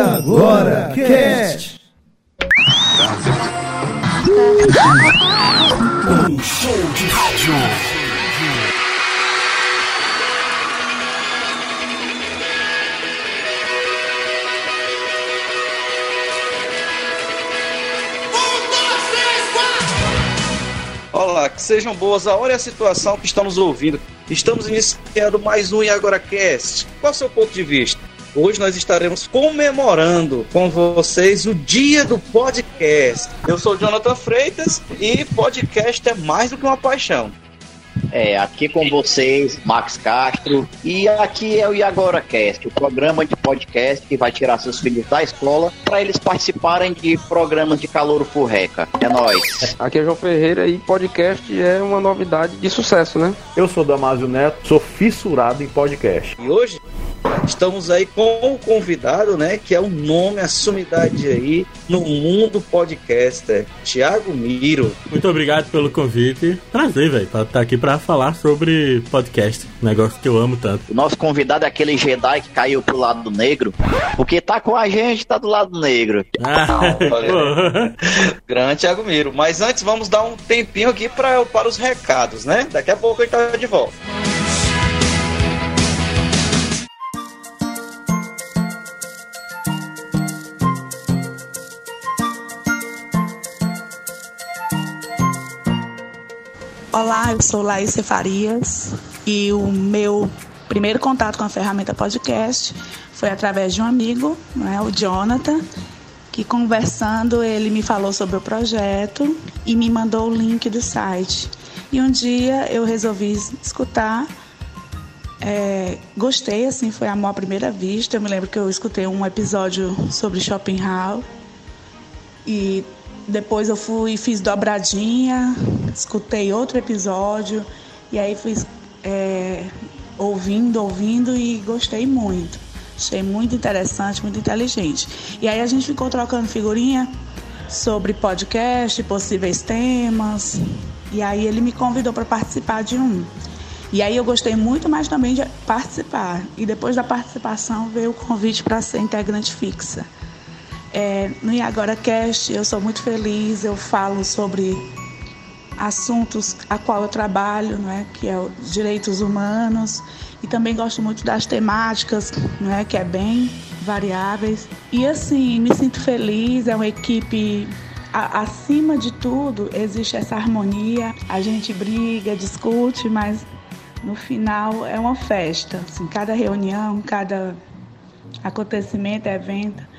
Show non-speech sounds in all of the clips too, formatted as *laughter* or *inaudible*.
agora, Cast? Um show de rádio. Olá, que sejam boas a hora e a situação que estamos ouvindo. Estamos iniciando mais um E Agora Cast. Qual é o seu ponto de vista? Hoje nós estaremos comemorando com vocês o dia do podcast. Eu sou Jonathan Freitas e podcast é mais do que uma paixão. É, aqui com vocês, Max Castro, e aqui é o Iagora Cast, o programa de podcast que vai tirar seus filhos da escola para eles participarem de programas de calor furreca. É nóis. Aqui é João Ferreira e podcast é uma novidade de sucesso, né? Eu sou Damásio Neto, sou fissurado em podcast. E hoje Estamos aí com o convidado, né? Que é o nome, a sumidade aí no mundo podcaster, Thiago Miro. Muito obrigado pelo convite. Prazer, velho, estar tá aqui para falar sobre podcast, negócio que eu amo tanto. O nosso convidado é aquele Jedi que caiu pro lado negro, porque tá com a gente, tá do lado negro. Ah, *laughs* Grande Thiago Miro. Mas antes vamos dar um tempinho aqui pra, para os recados, né? Daqui a pouco ele tá de volta. Olá, eu sou Laís Farias e o meu primeiro contato com a ferramenta podcast foi através de um amigo, né, o Jonathan, que conversando ele me falou sobre o projeto e me mandou o link do site. E um dia eu resolvi escutar, é, gostei, assim, foi amor à primeira vista. Eu me lembro que eu escutei um episódio sobre Shopping Hall e depois eu fui fiz dobradinha, escutei outro episódio e aí fui é, ouvindo, ouvindo e gostei muito. Achei muito interessante, muito inteligente. E aí a gente ficou trocando figurinha sobre podcast, possíveis temas. E aí ele me convidou para participar de um. E aí eu gostei muito mais também de participar. E depois da participação veio o convite para ser integrante fixa. É, no Agora Cast eu sou muito feliz, eu falo sobre assuntos a qual eu trabalho, não é? que é os direitos humanos, e também gosto muito das temáticas, não é? que é bem variáveis. E assim, me sinto feliz, é uma equipe acima de tudo, existe essa harmonia. A gente briga, discute, mas no final é uma festa. Assim, cada reunião, cada acontecimento, evento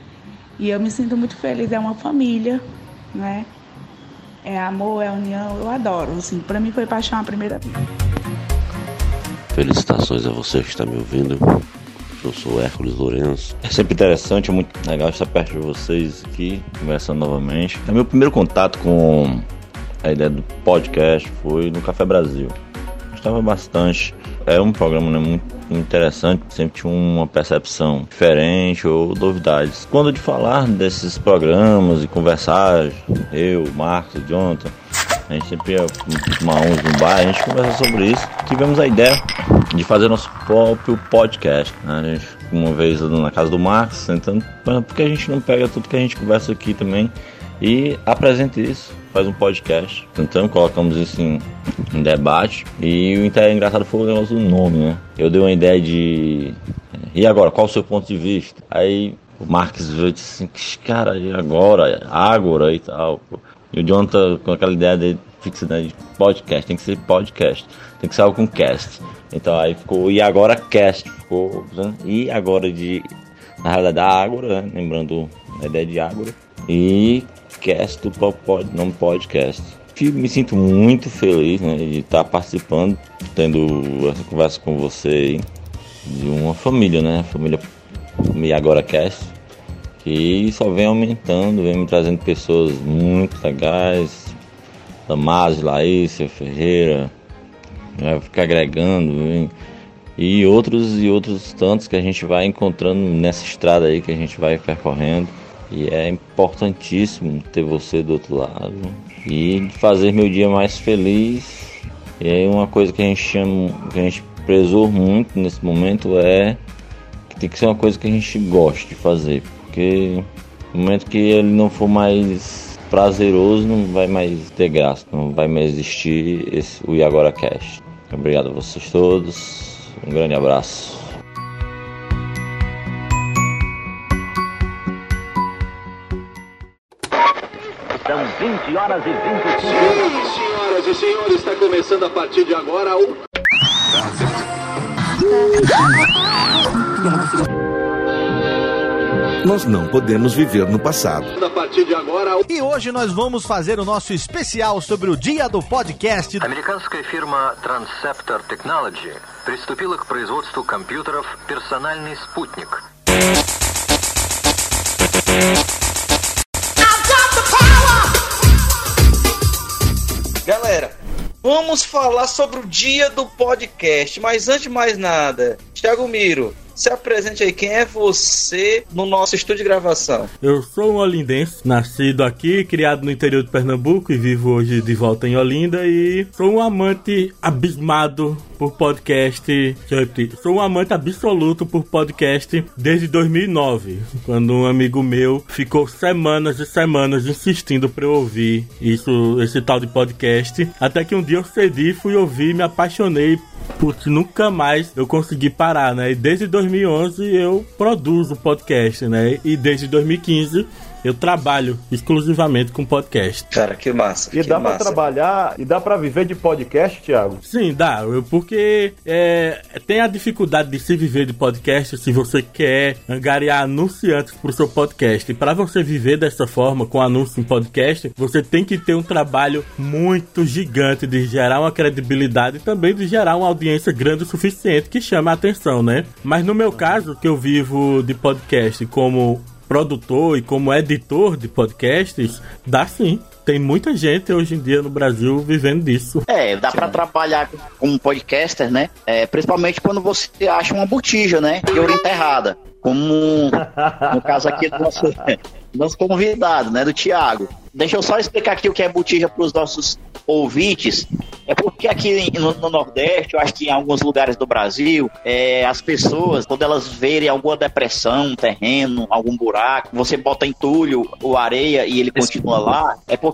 e eu me sinto muito feliz, é uma família, né? É amor, é união, eu adoro. Assim, para mim foi paixão à primeira vez. Felicitações a você que está me ouvindo. Eu sou Hércules Lourenço. É sempre interessante, é muito legal estar perto de vocês aqui, conversando novamente. O meu primeiro contato com a ideia do podcast foi no Café Brasil. Gostava bastante. É um programa né, muito interessante, sempre tinha uma percepção diferente ou novidades. Quando de falar desses programas e conversar, eu, Marcos, Jonathan, a gente sempre ia tomar uns no bar, a gente conversa sobre isso. Tivemos a ideia de fazer nosso próprio podcast. Né? A gente, uma vez na casa do Marcos, sentando, porque a gente não pega tudo que a gente conversa aqui também e apresenta isso faz um podcast. Então colocamos isso em, em debate. E o engraçado foi o negócio do nome, né? Eu dei uma ideia de. E agora, qual o seu ponto de vista? Aí o Marques veio disse assim, cara, e agora? Agora e tal. Pô. E o Jonathan com aquela ideia de fixa né, de podcast, tem que ser podcast, tem que ser algo com cast. Então aí ficou e agora cast, ficou né? e agora de na realidade da Ágora, né? lembrando a ideia de Ágora. E cast do pod, nome podcast. Me sinto muito feliz né, de estar participando, tendo essa conversa com você de uma família, né? Família e agora cast que só vem aumentando, vem me trazendo pessoas muito legais, Damásio, Laísa, Ferreira, vai ficar agregando, vem, e outros e outros tantos que a gente vai encontrando nessa estrada aí que a gente vai percorrendo. E é importantíssimo ter você do outro lado e fazer meu dia mais feliz. E aí uma coisa que a gente chama, que a gente prezou muito nesse momento é que tem que ser uma coisa que a gente goste de fazer, Porque no momento que ele não for mais prazeroso, não vai mais ter graça, não vai mais existir esse, o E Agora Cash. Obrigado a vocês todos, um grande abraço. 20 horas e 25 Sim, senhoras e senhores, está começando a partir de agora o. Nós não podemos viver no passado. A partir de agora o. E hoje nós vamos fazer o nosso especial sobre o dia do podcast. Американская фирма Transceptor Technology приступила к производству компьютеров «Персональный спутник». Vamos falar sobre o dia do podcast, mas antes de mais nada, Thiago Miro, se apresente aí, quem é você no nosso estúdio de gravação? Eu sou um olindense, nascido aqui, criado no interior de Pernambuco e vivo hoje de volta em Olinda e sou um amante abismado por podcast. Sou um amante absoluto por podcast desde 2009, quando um amigo meu ficou semanas e semanas insistindo para eu ouvir isso, esse tal de podcast, até que um dia eu cedi, fui ouvir, me apaixonei porque nunca mais eu consegui parar, né? E desde 2011 eu produzo podcast, né? E desde 2015 eu trabalho exclusivamente com podcast. Cara, que massa. E que dá massa. pra trabalhar, e dá pra viver de podcast, Thiago? Sim, dá. Eu- Porque é, tem a dificuldade de se viver de podcast se você quer angariar anunciantes pro seu podcast. E para você viver dessa forma, com anúncio em podcast, você tem que ter um trabalho muito gigante de gerar uma credibilidade e também de gerar uma audiência grande o suficiente que chame a atenção, né? Mas no meu caso, que eu vivo de podcast como produtor e como editor de podcasts, dá sim. Tem muita gente hoje em dia no Brasil vivendo disso. É, dá pra trabalhar como podcaster, né? É, principalmente quando você acha uma botija, né? De ouro enterrada. Como no caso aqui do nosso, nosso convidado, né? Do Tiago. Deixa eu só explicar aqui o que é botija para os nossos ouvintes. É porque aqui no, no Nordeste, eu acho que em alguns lugares do Brasil, é, as pessoas, quando elas verem alguma depressão, um terreno, algum buraco, você bota entulho ou areia e ele continua lá, é porque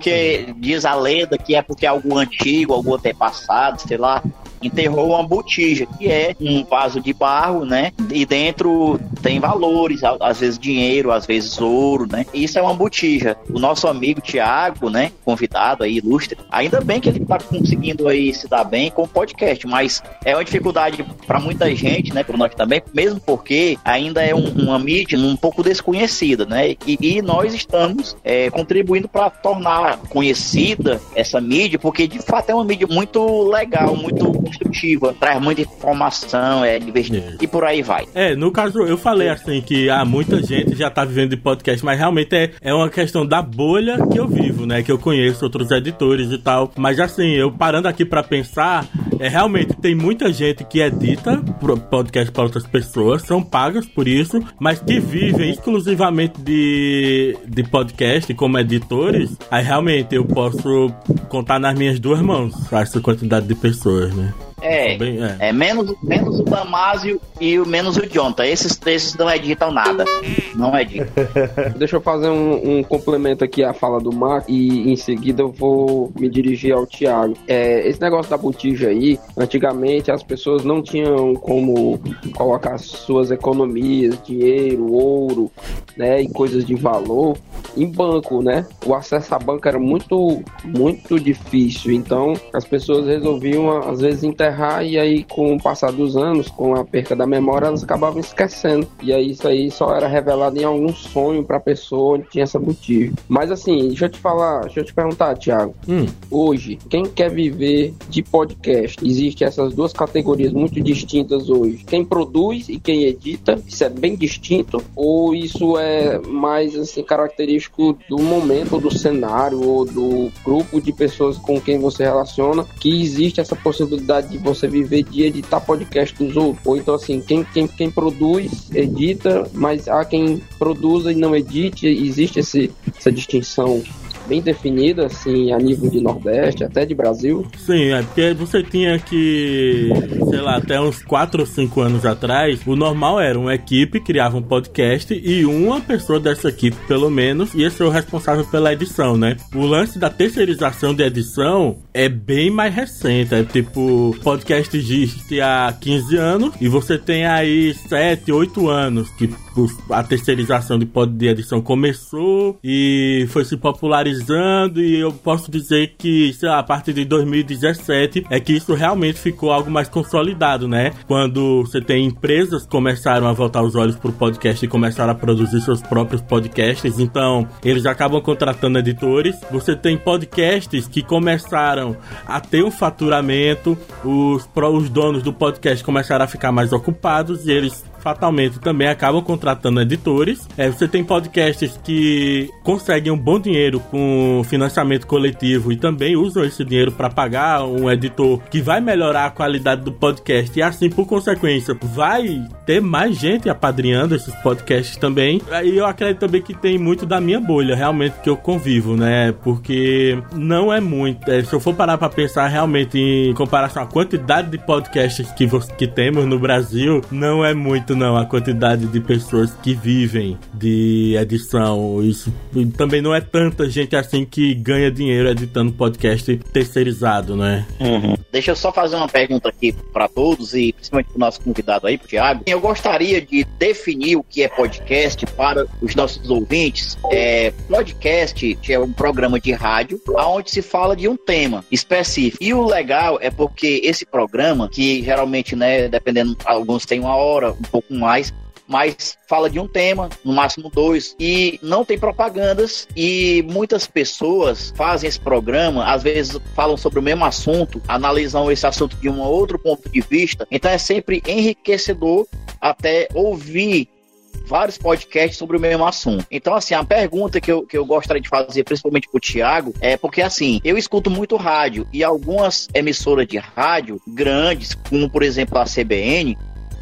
diz a lenda que é porque é algo antigo, algum antepassado, sei lá, enterrou uma botija, que é um vaso de barro, né? E dentro tem valores, às vezes dinheiro, às vezes ouro, né? Isso é uma botija. O nosso amigo Tiago, né? Convidado aí, ilustre, ainda bem que ele tá conseguindo aí se dar bem com o podcast, mas é uma dificuldade para muita gente, né? Para nós também, mesmo porque ainda é um- uma mídia um pouco desconhecida, né? E, e nós estamos é, contribuindo para tornar conhecida essa mídia, porque de fato é uma mídia muito legal, muito construtiva, traz muita informação, é divertido e por aí vai. É, no caso, eu falei assim que há muita gente já tá vivendo de podcast, mas realmente é, é uma questão da bolha que eu vivo, né? Que eu conheço outros editores e tal. Mas assim, eu parando aqui pra pensar, é realmente tem muita gente que edita podcast para outras pessoas, são pagas por isso, mas que vivem exclusivamente de, de podcast como editores. Aí realmente eu posso contar nas minhas duas mãos essa quantidade de pessoas, né? É, Bem, é. é menos, menos o Damásio e o menos o Jonta. Esses, esses não editam nada. Não editam. *laughs* Deixa eu fazer um, um complemento aqui à fala do Marco e em seguida eu vou me dirigir ao Thiago. É, esse negócio da botija aí, antigamente as pessoas não tinham como colocar suas economias, dinheiro, ouro, né, e coisas de valor em banco, né? O acesso a banco era muito, muito difícil, então as pessoas resolviam às vezes enterrar e aí com o passar dos anos, com a perca da memória, elas acabavam esquecendo. E aí isso aí só era revelado em algum sonho pra pessoa onde tinha essa botija. Mas assim, deixa eu te falar, deixa eu te perguntar, Thiago. Hum. Hoje, quem quer viver de podcast? Existem essas duas categorias muito distintas hoje. Quem produz e quem edita, isso é bem distinto ou isso é mais assim característico do momento, do cenário ou do grupo de pessoas com quem você relaciona, que existe essa possibilidade de você viver de editar podcast dos outros. Ou então assim, quem, quem, quem produz, edita, mas há quem produza e não edite, existe esse, essa distinção bem definida, assim, a nível de Nordeste, até de Brasil. Sim, é porque você tinha que, sei lá, até uns 4 ou 5 anos atrás, o normal era uma equipe criava um podcast e uma pessoa dessa equipe, pelo menos, ia ser o responsável pela edição, né? O lance da terceirização de edição é bem mais recente. É tipo, podcast existe há 15 anos e você tem aí 7, 8 anos que a terceirização de de edição começou e foi se popularizando e eu posso dizer que, sei lá, a partir de 2017 é que isso realmente ficou algo mais consolidado, né? Quando você tem empresas que começaram a voltar os olhos pro podcast e começaram a produzir seus próprios podcasts, então eles acabam contratando editores. Você tem podcasts que começaram a ter um faturamento, os, os donos do podcast começaram a ficar mais ocupados e eles fatalmente também acabam contratando editores. É, você tem podcasts que conseguem um bom dinheiro com financiamento coletivo e também usam esse dinheiro para pagar um editor que vai melhorar a qualidade do podcast e assim, por consequência, vai ter mais gente apadrinhando esses podcasts também. E eu acredito também que tem muito da minha bolha, realmente, que eu convivo, né? Porque não é muito. É, se eu for parar para pensar realmente em comparação à quantidade de podcasts que, que temos no Brasil, não é muito não a quantidade de pessoas que vivem de edição. Isso também não é tanta gente assim que ganha dinheiro editando podcast terceirizado, né? Uhum. Deixa eu só fazer uma pergunta aqui para todos e principalmente para o nosso convidado aí, pro Thiago. Eu gostaria de definir o que é podcast para os nossos ouvintes. É, podcast é um programa de rádio onde se fala de um tema específico. E o legal é porque esse programa, que geralmente, né, dependendo, alguns têm uma hora, um mais, mas fala de um tema, no máximo dois, e não tem propagandas. E muitas pessoas fazem esse programa, às vezes falam sobre o mesmo assunto, analisam esse assunto de um outro ponto de vista. Então é sempre enriquecedor até ouvir vários podcasts sobre o mesmo assunto. Então, assim, a pergunta que eu, que eu gostaria de fazer, principalmente pro Thiago, é porque, assim, eu escuto muito rádio e algumas emissoras de rádio grandes, como, por exemplo, a CBN,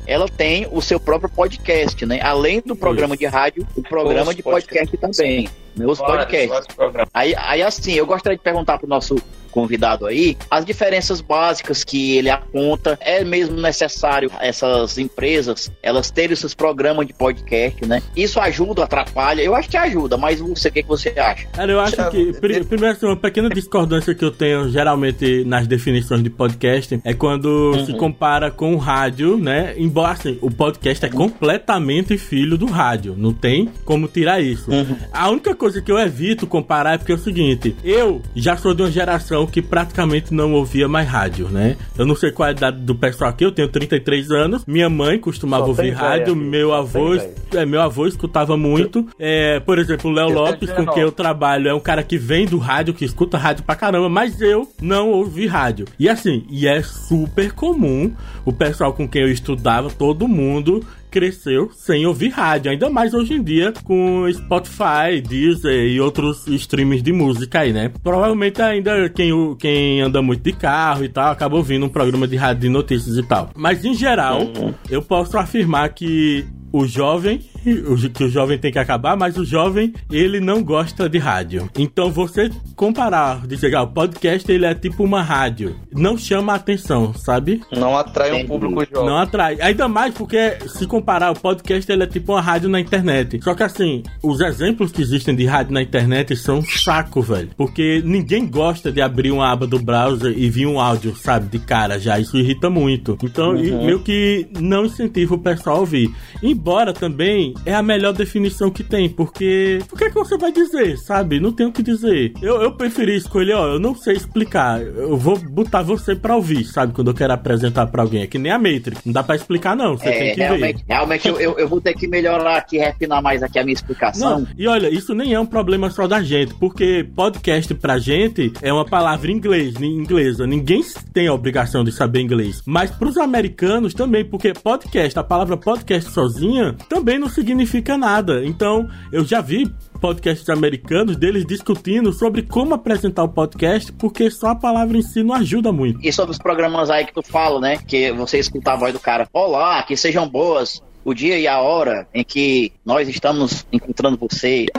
ela tem o seu próprio podcast, né? Além do programa Isso. de rádio, o programa Os de podcast, podcast também. Meus podcasts. Aí, aí, assim, eu gostaria de perguntar pro nosso convidado aí, as diferenças básicas que ele aponta, é mesmo necessário essas empresas, elas terem seus programas de podcast, né? Isso ajuda, atrapalha? Eu acho que ajuda, mas você, o que, que você acha? Cara, eu acho que, primeiro, assim, uma pequena discordância que eu tenho geralmente nas definições de podcast é quando uhum. se compara com o rádio, né? Embora, assim, o podcast é completamente filho do rádio, não tem como tirar isso. Uhum. A única coisa que eu evito comparar é porque é o seguinte, eu já sou de uma geração que praticamente não ouvia mais rádio, né? Eu não sei qual é a idade do pessoal aqui, eu tenho 33 anos. Minha mãe costumava ouvir rádio, meu avô, é, meu avô escutava muito. É, por exemplo, o Léo Lopes, com quem eu trabalho, é um cara que vem do rádio, que escuta rádio pra caramba, mas eu não ouvi rádio. E assim, e é super comum o pessoal com quem eu estudava, todo mundo cresceu sem ouvir rádio, ainda mais hoje em dia com Spotify, Deezer e outros streams de música aí, né? Provavelmente ainda quem, quem anda muito de carro e tal acaba ouvindo um programa de rádio de notícias e tal. Mas em geral, uhum. eu posso afirmar que o jovem, que o jovem tem que acabar, mas o jovem, ele não gosta de rádio. Então você comparar, dizer, ah, o podcast ele é tipo uma rádio, não chama a atenção, sabe? Não atrai um público jovem. Não atrai. Ainda mais porque se comparar, o podcast ele é tipo uma rádio na internet. Só que assim, os exemplos que existem de rádio na internet são um saco, velho. Porque ninguém gosta de abrir uma aba do browser e vir um áudio, sabe, de cara já. Isso irrita muito. Então, uhum. meio que não incentiva o pessoal a ouvir. Embora também é a melhor definição que tem, porque o que é que você vai dizer, sabe? Não tem o que dizer. Eu, eu preferi escolher, ó, eu não sei explicar, eu vou botar você pra ouvir, sabe? Quando eu quero apresentar pra alguém. É que nem a Matrix, não dá pra explicar não, você é, tem que realmente, ver. Realmente eu, eu, eu, vou ter que melhorar aqui, refinar mais aqui a minha explicação. Não, e olha, isso nem é um problema só da gente, porque podcast pra gente é uma palavra em inglês, inglesa. Ninguém tem a obrigação de saber inglês. Mas pros americanos também, porque podcast, a palavra podcast sozinha também não significa nada. Então, eu já vi podcasts americanos deles discutindo sobre como apresentar o podcast, porque só a palavra em si não ajuda muito. E sobre os programas aí que tu fala, né? Que você escuta a voz do cara, olá, que sejam boas o dia e a hora em que nós estamos encontrando você. *laughs*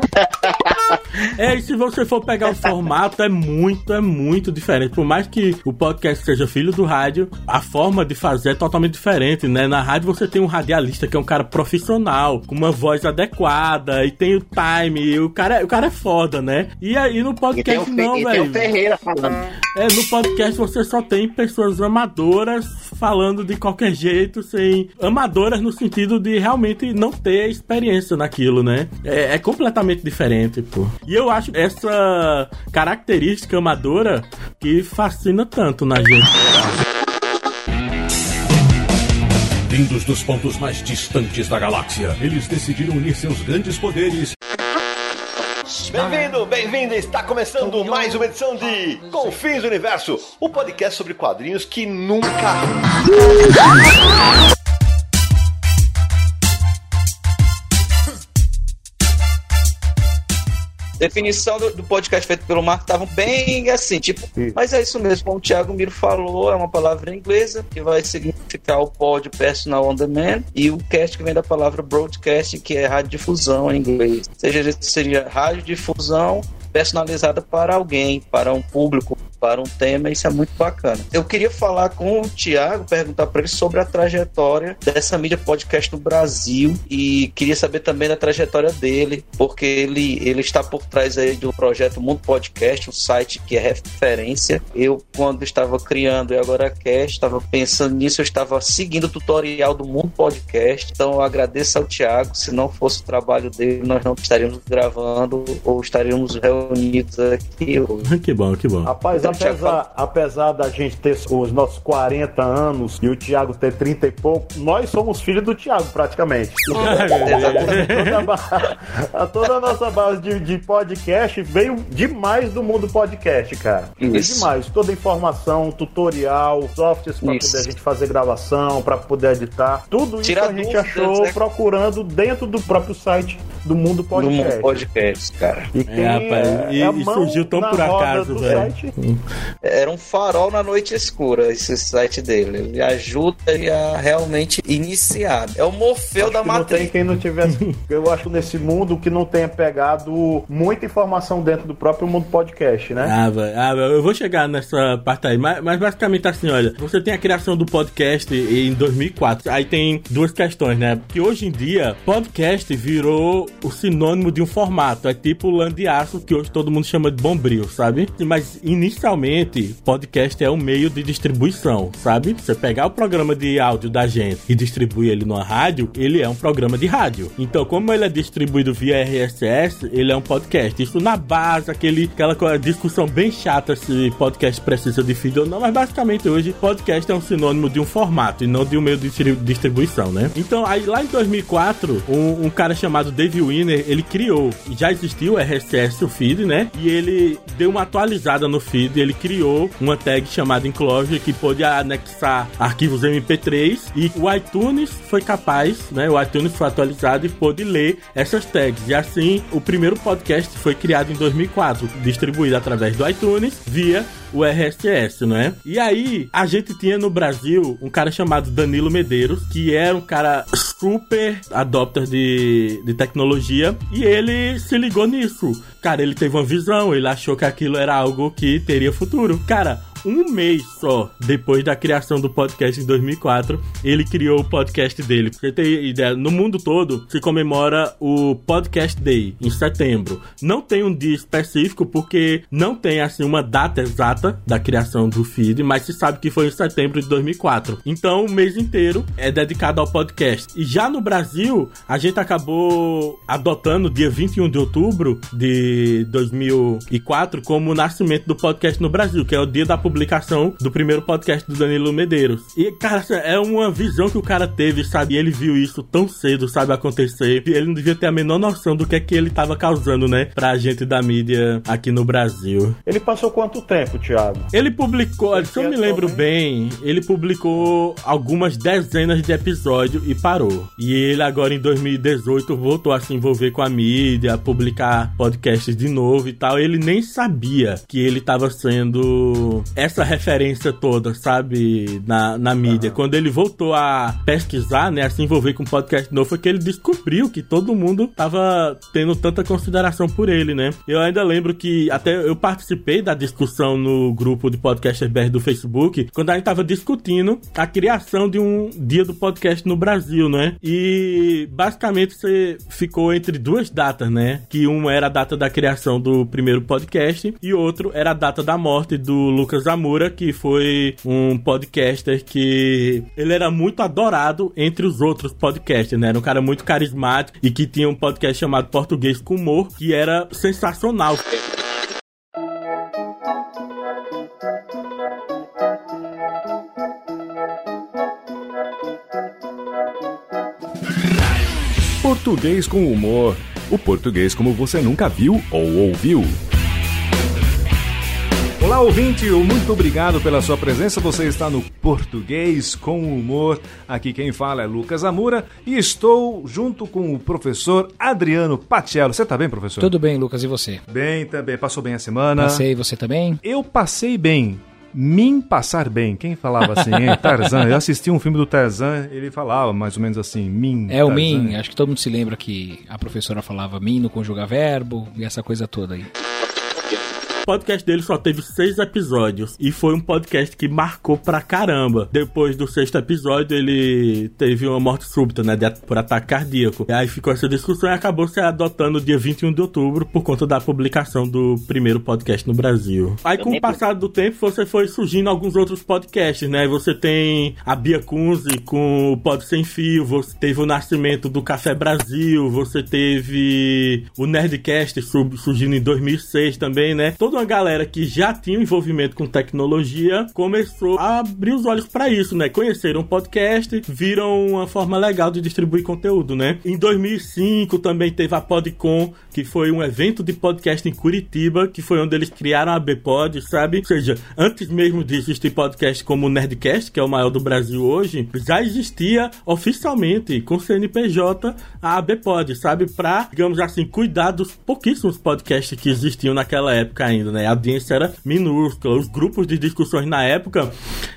É, e se você for pegar o formato, é muito, é muito diferente. Por mais que o podcast seja filho do rádio, a forma de fazer é totalmente diferente, né? Na rádio você tem um radialista que é um cara profissional, com uma voz adequada, e tem o time, o cara, o cara é foda, né? E aí no podcast não, velho. tem o Ferreira falando. É, no podcast você só tem pessoas amadoras falando de qualquer jeito, sem. Amadoras no sentido de realmente não ter experiência naquilo, né? É, é completamente diferente, pô. E eu acho essa característica amadora que fascina tanto na gente. Vindos dos pontos mais distantes da galáxia, eles decidiram unir seus grandes poderes Bem-vindo, bem-vinda! Está começando mais uma edição de Confins do Universo, o podcast sobre quadrinhos que nunca. Definição do, do, podcast feito pelo Marco estavam bem assim, tipo, mas é isso mesmo, como o Thiago Miro falou, é uma palavra inglesa que vai significar o pod personal on demand e o cast que vem da palavra broadcast, que é radiodifusão em inglês. Ou seja, seria radiodifusão personalizada para alguém, para um público, para um tema, isso é muito bacana. Eu queria falar com o Tiago, perguntar para ele sobre a trajetória dessa mídia podcast no Brasil e queria saber também da trajetória dele, porque ele, ele está por trás aí do projeto Mundo Podcast, um site que é referência. Eu, quando estava criando e agora cast, estava pensando nisso, eu estava seguindo o tutorial do Mundo Podcast, então eu agradeço ao Tiago, se não fosse o trabalho dele, nós não estaríamos gravando ou estaríamos reunidos aqui hoje. *laughs* que bom, que bom. Rapaz, apesar, apesar da gente ter os nossos 40 anos e o Thiago ter 30 e pouco, nós somos filhos do Thiago, praticamente. *laughs* toda, *laughs* a, toda a nossa base de, de, podcast veio demais do mundo podcast, cara. Veio demais. Toda informação, tutorial, softwares para poder a gente fazer gravação, para poder editar. Tudo isso Tira a gente achou né? procurando dentro do próprio site do mundo podcast. Do mundo podcast, cara. E é, rapaz, é, e, e surgiu tão por acaso, velho. Era um farol na noite escura esse site dele. Ele ajuda a realmente iniciar. É o Morfeu acho da matriz. Não tem quem não tivesse. *laughs* eu acho nesse mundo que não tenha pegado muita informação dentro do próprio mundo podcast, né? Ah, velho. Ah, eu vou chegar nessa parte aí. Mas, mas basicamente assim, olha. Você tem a criação do podcast em 2004. Aí tem duas questões, né? Que hoje em dia, podcast virou o sinônimo de um formato. É tipo o de aço que hoje todo mundo chama de bombril, sabe? Mas inicialmente, podcast é um meio de distribuição, sabe? Você pegar o programa de áudio da gente e distribuir ele numa rádio, ele é um programa de rádio. Então, como ele é distribuído via RSS, ele é um podcast. Isso na base, aquele, aquela discussão bem chata se podcast precisa de feed ou não, mas basicamente hoje podcast é um sinônimo de um formato e não de um meio de distribuição, né? Então, aí lá em 2004, um, um cara chamado Dave Winner, ele criou, já existiu o RSS, o feed, né? E ele deu uma atualizada no feed, ele criou uma tag chamada Enclosure que pôde anexar arquivos MP3 e o iTunes foi capaz, né? O iTunes foi atualizado e pôde ler essas tags. E assim, o primeiro podcast foi criado em 2004, distribuído através do iTunes via o RSS, não é? E aí, a gente tinha no Brasil um cara chamado Danilo Medeiros, que era um cara super adopter de, de tecnologia, e ele se ligou nisso. Cara, ele teve uma visão, ele achou que aquilo era algo que teria futuro. Cara, um mês só depois da criação do podcast em 2004, ele criou o podcast dele. Você ter ideia, no mundo todo se comemora o Podcast Day em setembro. Não tem um dia específico porque não tem assim uma data exata da criação do feed, mas se sabe que foi em setembro de 2004. Então o mês inteiro é dedicado ao podcast. E já no Brasil, a gente acabou adotando dia 21 de outubro de 2004 como o nascimento do podcast no Brasil, que é o dia da publicação publicação do primeiro podcast do Danilo Medeiros. E, cara, é uma visão que o cara teve, sabe? E ele viu isso tão cedo, sabe, acontecer. E ele não devia ter a menor noção do que é que ele tava causando, né? Pra gente da mídia aqui no Brasil. Ele passou quanto tempo, Thiago? Ele publicou, se eu me lembro bem, ele publicou algumas dezenas de episódios e parou. E ele agora em 2018 voltou a se envolver com a mídia, a publicar podcasts de novo e tal. Ele nem sabia que ele tava sendo essa referência toda, sabe, na, na mídia. Quando ele voltou a pesquisar, né, a se envolver com o podcast novo, foi que ele descobriu que todo mundo tava tendo tanta consideração por ele, né? Eu ainda lembro que até eu participei da discussão no grupo de podcasters BR do Facebook, quando a gente tava discutindo a criação de um dia do podcast no Brasil, né? E basicamente você ficou entre duas datas, né? Que uma era a data da criação do primeiro podcast e outro era a data da morte do Lucas Amura, que foi um podcaster que ele era muito adorado entre os outros podcasters, né? Era um cara muito carismático e que tinha um podcast chamado Português com Humor, que era sensacional. Português com humor. O português como você nunca viu ou ouviu. Olá, ouvinte, muito obrigado pela sua presença. Você está no Português com Humor. Aqui quem fala é Lucas Amura e estou junto com o professor Adriano Pacello. Você está bem, professor? Tudo bem, Lucas, e você? Bem também. Passou bem a semana? Passei, você também? Eu passei bem. Mim passar bem. Quem falava assim, hein? *laughs* Tarzan. Eu assisti um filme do Tarzan, ele falava mais ou menos assim, mim. É o mim, acho que todo mundo se lembra que a professora falava mim no conjugar verbo e essa coisa toda aí podcast dele só teve seis episódios e foi um podcast que marcou pra caramba. Depois do sexto episódio, ele teve uma morte súbita, né? De, por ataque cardíaco. E aí ficou essa discussão e acabou se adotando dia 21 de outubro por conta da publicação do primeiro podcast no Brasil. Aí, com o passar do tempo, você foi surgindo alguns outros podcasts, né? Você tem a Bia Kunze com o Pod Sem Fio, você teve o nascimento do Café Brasil, você teve o Nerdcast surgindo em 2006 também, né? Todo uma galera que já tinha um envolvimento com tecnologia começou a abrir os olhos para isso, né? Conheceram o podcast, viram uma forma legal de distribuir conteúdo, né? Em 2005 também teve a Podcon, que foi um evento de podcast em Curitiba, que foi onde eles criaram a Bpod, sabe? Ou seja, antes mesmo de existir podcast como o Nerdcast, que é o maior do Brasil hoje, já existia oficialmente com CNPJ a Bpod, sabe? Pra, digamos assim, cuidar dos pouquíssimos podcasts que existiam naquela época ainda né? A audiência era minúscula. Os grupos de discussões na época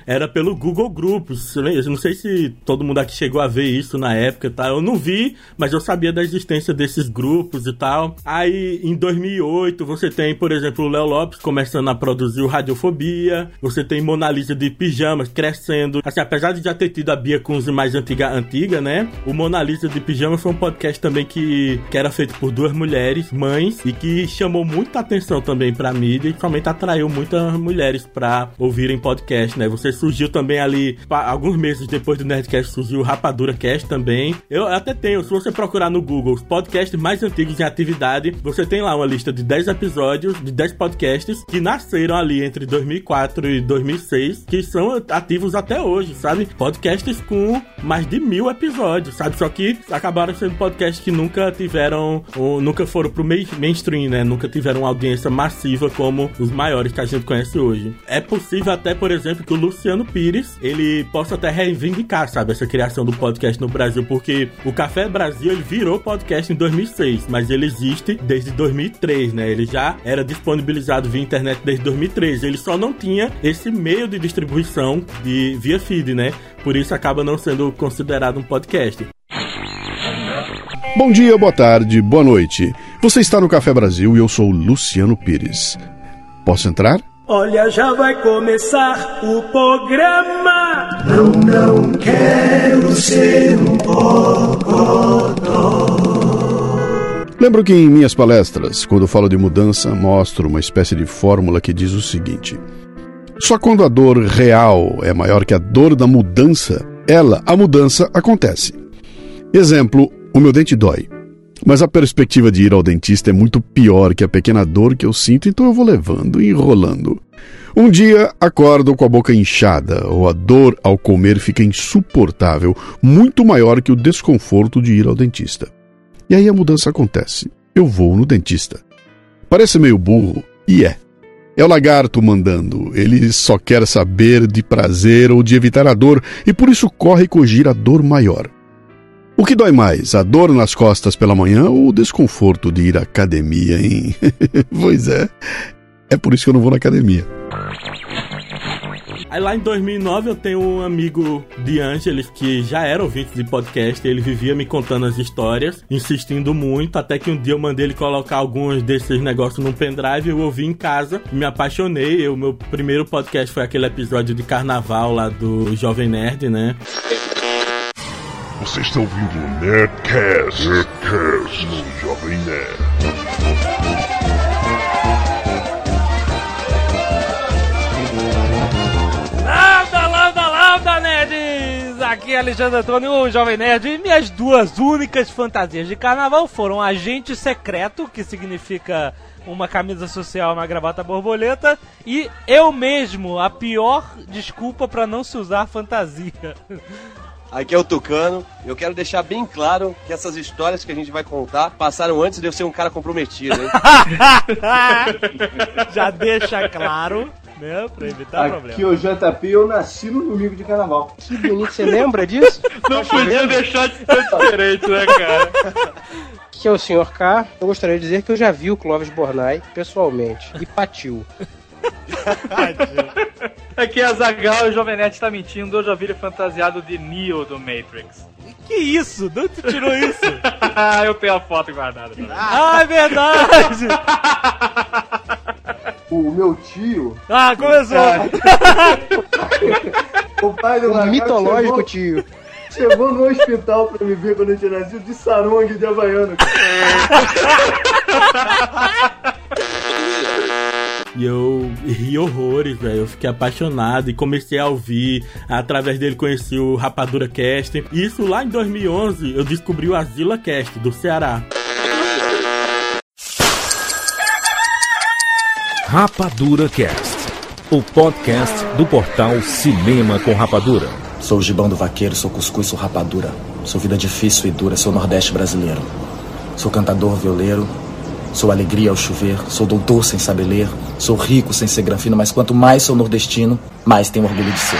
era pelo Google Grupos. Eu não sei se todo mundo aqui chegou a ver isso na época, tá? Eu não vi, mas eu sabia da existência desses grupos e tal. Aí, em 2008, você tem, por exemplo, o Léo Lopes começando a produzir o Radiofobia. Você tem Mona Lisa de Pijamas crescendo. Assim, apesar de já ter tido a Bia Kunze mais antiga, antiga, né? O Mona Lisa de Pijamas foi um podcast também que, que era feito por duas mulheres, mães, e que chamou muita atenção também pra mídia e somente atraiu muitas mulheres para ouvirem podcast, né? Você surgiu também ali, alguns meses depois do Nerdcast, surgiu o Rapadura Cast também. Eu até tenho, se você procurar no Google os podcasts mais antigos em atividade, você tem lá uma lista de 10 episódios, de 10 podcasts que nasceram ali entre 2004 e 2006, que são ativos até hoje, sabe? Podcasts com mais de mil episódios, sabe? Só que acabaram sendo podcasts que nunca tiveram, ou nunca foram pro mainstream, né? Nunca tiveram uma audiência massiva como os maiores que a gente conhece hoje. É possível até, por exemplo, que o Luciano Pires, ele possa até reivindicar, sabe, essa criação do podcast no Brasil, porque o Café Brasil, ele virou podcast em 2006, mas ele existe desde 2003, né? Ele já era disponibilizado via internet desde 2013. Ele só não tinha esse meio de distribuição de via feed, né? Por isso acaba não sendo considerado um podcast. Bom dia, boa tarde, boa noite. Você está no Café Brasil e eu sou Luciano Pires. Posso entrar? Olha, já vai começar o programa. Não, não quero ser um bocodó. Lembro que em minhas palestras, quando falo de mudança, mostro uma espécie de fórmula que diz o seguinte: só quando a dor real é maior que a dor da mudança, ela, a mudança, acontece. Exemplo: o meu dente dói. Mas a perspectiva de ir ao dentista é muito pior que a pequena dor que eu sinto, então eu vou levando e enrolando. Um dia acordo com a boca inchada, ou a dor ao comer fica insuportável, muito maior que o desconforto de ir ao dentista. E aí a mudança acontece. Eu vou no dentista. Parece meio burro, e é. É o lagarto mandando. Ele só quer saber de prazer ou de evitar a dor e por isso corre cogir a dor maior. O que dói mais, a dor nas costas pela manhã ou o desconforto de ir à academia, hein? *laughs* pois é, é por isso que eu não vou na academia. Aí lá em 2009 eu tenho um amigo de Angeles que já era ouvinte de podcast, ele vivia me contando as histórias, insistindo muito, até que um dia eu mandei ele colocar alguns desses negócios num pendrive, eu ouvi em casa, me apaixonei. O meu primeiro podcast foi aquele episódio de carnaval lá do Jovem Nerd, né? Você está ouvindo o Nerdcast, Nerdcast no Jovem Nerd. Lambda, lambda, lambda, nerds! Aqui é Alexandre Antônio, o Jovem Nerd, e minhas duas únicas fantasias de carnaval foram agente secreto, que significa uma camisa social, uma gravata borboleta, e eu mesmo, a pior desculpa pra não se usar fantasia. Aqui é o Tucano. Eu quero deixar bem claro que essas histórias que a gente vai contar passaram antes de eu ser um cara comprometido, hein? *laughs* Já deixa claro, né? Pra evitar problema. Aqui o JP, eu nasci no domingo de carnaval. Que bonito, você lembra disso? Não podia deixar de ser diferente, né, cara? que é o Sr. K. Eu gostaria de dizer que eu já vi o Clóvis Bornai pessoalmente e patiu. Aqui é a Zagal e o Jovem Nerd tá mentindo. Eu já vi ele fantasiado de Neo do Matrix. Que isso? De onde tu tirou isso? *laughs* eu tenho a foto guardada. Ah, é verdade! O meu tio. Ah, começou! *laughs* o pai do O mitológico chegou- tio. Chegou no hospital pra me ver quando eu tinha nascido de sarong de Havaiano. *laughs* E eu ri horrores, velho. Eu fiquei apaixonado e comecei a ouvir. Através dele conheci o Rapadura Cast. E isso lá em 2011 eu descobri o Azila Cast do Ceará. Rapadura Cast, o podcast do portal Cinema com Rapadura. Sou o gibão do vaqueiro, sou cuscuz, sou rapadura. Sou vida difícil e dura, sou nordeste brasileiro. Sou cantador violeiro, sou alegria ao chover, sou doutor sem saber ler, sou rico sem ser granfino, mas quanto mais sou nordestino, mais tenho orgulho de ser.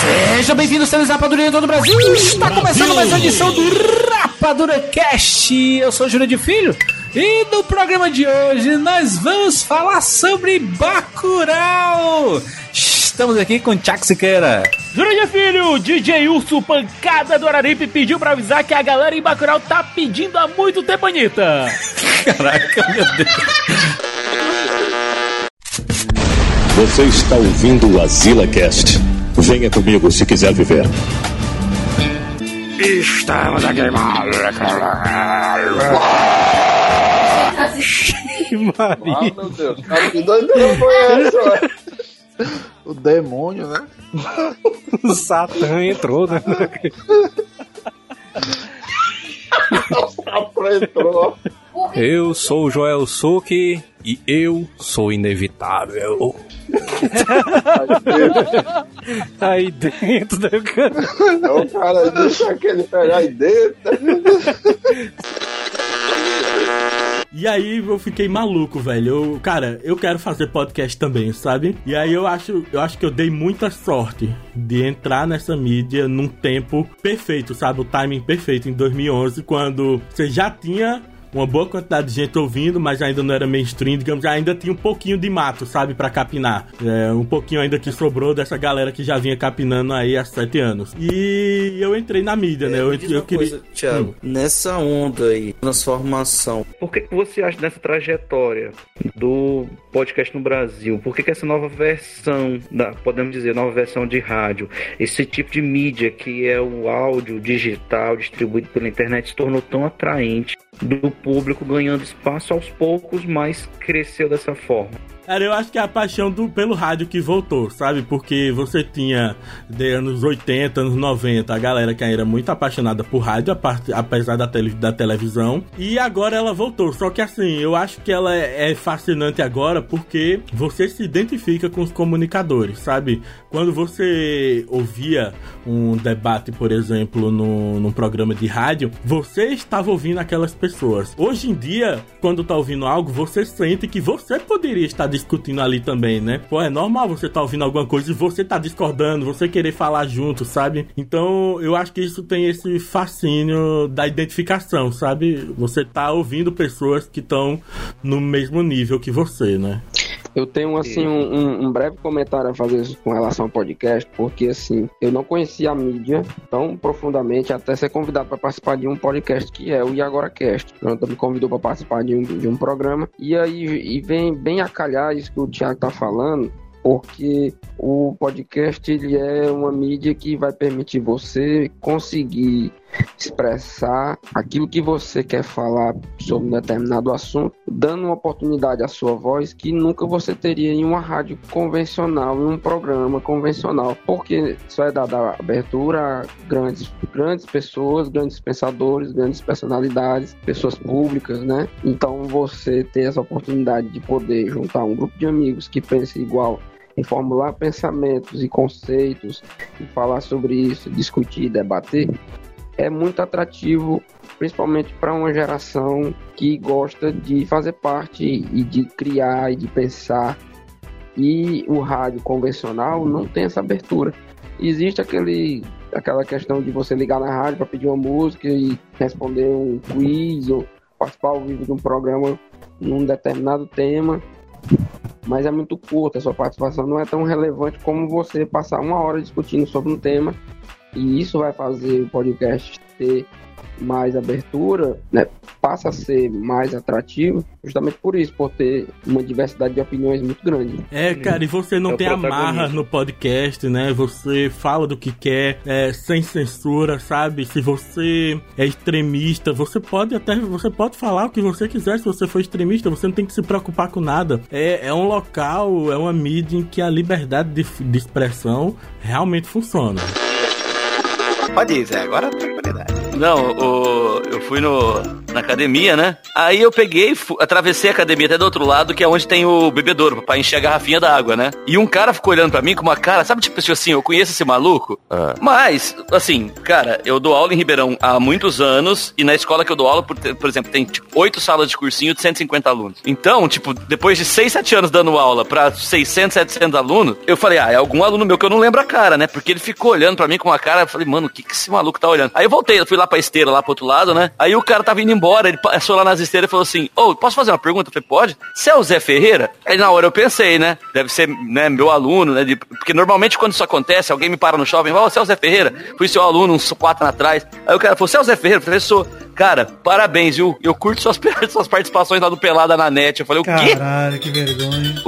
Seja bem-vindo, seres Rapadura em todo o Brasil. Está começando mais uma edição do Rapadura Cast. Eu sou Júlio de Filho. E no programa de hoje nós vamos falar sobre Bacurau. Estamos aqui com Tchak Siqueira. De Filho, DJ Urso Pancada do Araripe pediu pra avisar que a galera em Bacurau tá pedindo há muito tempo, Anitta. *laughs* Caraca, meu Deus. Você está ouvindo o Azila Cast. Venha comigo se quiser viver. Estamos aqui, Ah, meu Deus. Que doideira foi essa, O demônio, né? *laughs* O Satã entrou, né? entrou. Eu sou o Joel Suki e eu sou inevitável. *laughs* Aí dentro da O cara deixa aquele pegar aí dentro. E aí eu fiquei maluco, velho. Eu, cara, eu quero fazer podcast também, sabe? E aí eu acho, eu acho que eu dei muita sorte de entrar nessa mídia num tempo perfeito, sabe? O timing perfeito em 2011, quando você já tinha uma boa quantidade de gente ouvindo, mas ainda não era mainstream, digamos, ainda tinha um pouquinho de mato, sabe, Pra capinar. É, um pouquinho ainda que sobrou dessa galera que já vinha capinando aí há sete anos. E eu entrei na mídia, né? Eu, Me diz eu uma queria. coisa, Thiago, nessa onda aí, transformação, por que, que você acha dessa trajetória do podcast no Brasil? Por que, que essa nova versão, da, podemos dizer, nova versão de rádio, esse tipo de mídia que é o áudio digital distribuído pela internet se tornou tão atraente do público ganhando espaço aos poucos, mas cresceu dessa forma? Eu acho que é a paixão do, pelo rádio que voltou, sabe? Porque você tinha de anos 80, anos 90, a galera que era muito apaixonada por rádio, apesar da, tele- da televisão. E agora ela voltou. Só que assim, eu acho que ela é, é fascinante agora porque você se identifica com os comunicadores, sabe? Quando você ouvia um debate, por exemplo, no, num programa de rádio, você estava ouvindo aquelas pessoas. Hoje em dia, quando tá ouvindo algo, você sente que você poderia estar discutindo ali também, né? Pô, é normal você tá ouvindo alguma coisa e você tá discordando, você querer falar junto, sabe? Então, eu acho que isso tem esse fascínio da identificação, sabe? Você tá ouvindo pessoas que estão no mesmo nível que você, né? Eu tenho, assim, um, um- breve comentário a fazer com relação ao podcast, porque, assim, eu não conhecia a mídia tão profundamente até ser convidado para participar de um podcast que é o E Agora Cast. Pronto, me convidou para participar de um, de um programa. E aí e vem bem a calhar isso que o Thiago tá falando, porque o podcast ele é uma mídia que vai permitir você conseguir expressar aquilo que você quer falar sobre um determinado assunto, dando uma oportunidade à sua voz que nunca você teria em uma rádio convencional, em um programa convencional, porque isso é dada abertura a grandes, grandes pessoas, grandes pensadores, grandes personalidades, pessoas públicas, né? Então você ter essa oportunidade de poder juntar um grupo de amigos que pensem igual em formular pensamentos e conceitos e falar sobre isso, discutir, debater, é muito atrativo, principalmente para uma geração que gosta de fazer parte e de criar e de pensar. E o rádio convencional não tem essa abertura. Existe aquele, aquela questão de você ligar na rádio para pedir uma música e responder um quiz ou participar ao vivo de um programa num determinado tema mas é muito curta, a sua participação não é tão relevante como você passar uma hora discutindo sobre um tema e isso vai fazer o podcast ter mais abertura, né? passa a ser mais atrativo, justamente por isso, por ter uma diversidade de opiniões muito grande. É, cara, e você não É tem amarra no podcast, né? Você fala do que quer, é, sem censura, sabe? Se você é extremista, você pode até você pode falar o que você quiser se você for extremista, você não tem que se preocupar com nada. É, é um local, é uma mídia em que a liberdade de, de expressão realmente funciona. Pode ir, Zé, agora tranquilidade. Não, o, eu fui no, na academia, né? Aí eu peguei, atravessei a academia até do outro lado, que é onde tem o bebedouro, pra encher a garrafinha d'água, né? E um cara ficou olhando pra mim com uma cara, sabe, tipo assim, eu conheço esse maluco? Mas, assim, cara, eu dou aula em Ribeirão há muitos anos, e na escola que eu dou aula, por, por exemplo, tem tipo, oito salas de cursinho de 150 alunos. Então, tipo, depois de 6, 7 anos dando aula pra 600, 700 alunos, eu falei, ah, é algum aluno meu que eu não lembro a cara, né? Porque ele ficou olhando pra mim com uma cara, eu falei, mano, o que, que esse maluco tá olhando? Aí eu voltei, eu fui lá pra esteira, lá pro outro lado, né? Aí o cara tava indo embora, ele passou lá nas esteiras e falou assim, ô, posso fazer uma pergunta? Eu falei, pode? Você é o Zé Ferreira? Aí na hora eu pensei, né? Deve ser, né, meu aluno, né? de- porque normalmente quando isso acontece, alguém me para no shopping e fala, ô, você é o Zé Ferreira? Fui seu aluno, uns quatro anos atrás. Aí o cara falou, você é o Zé Ferreira? Eu falei, sou. Cara, parabéns, viu? Eu curto suas, *laughs* suas participações lá do Pelada na net. Eu falei, o quê? Caralho, que vergonha.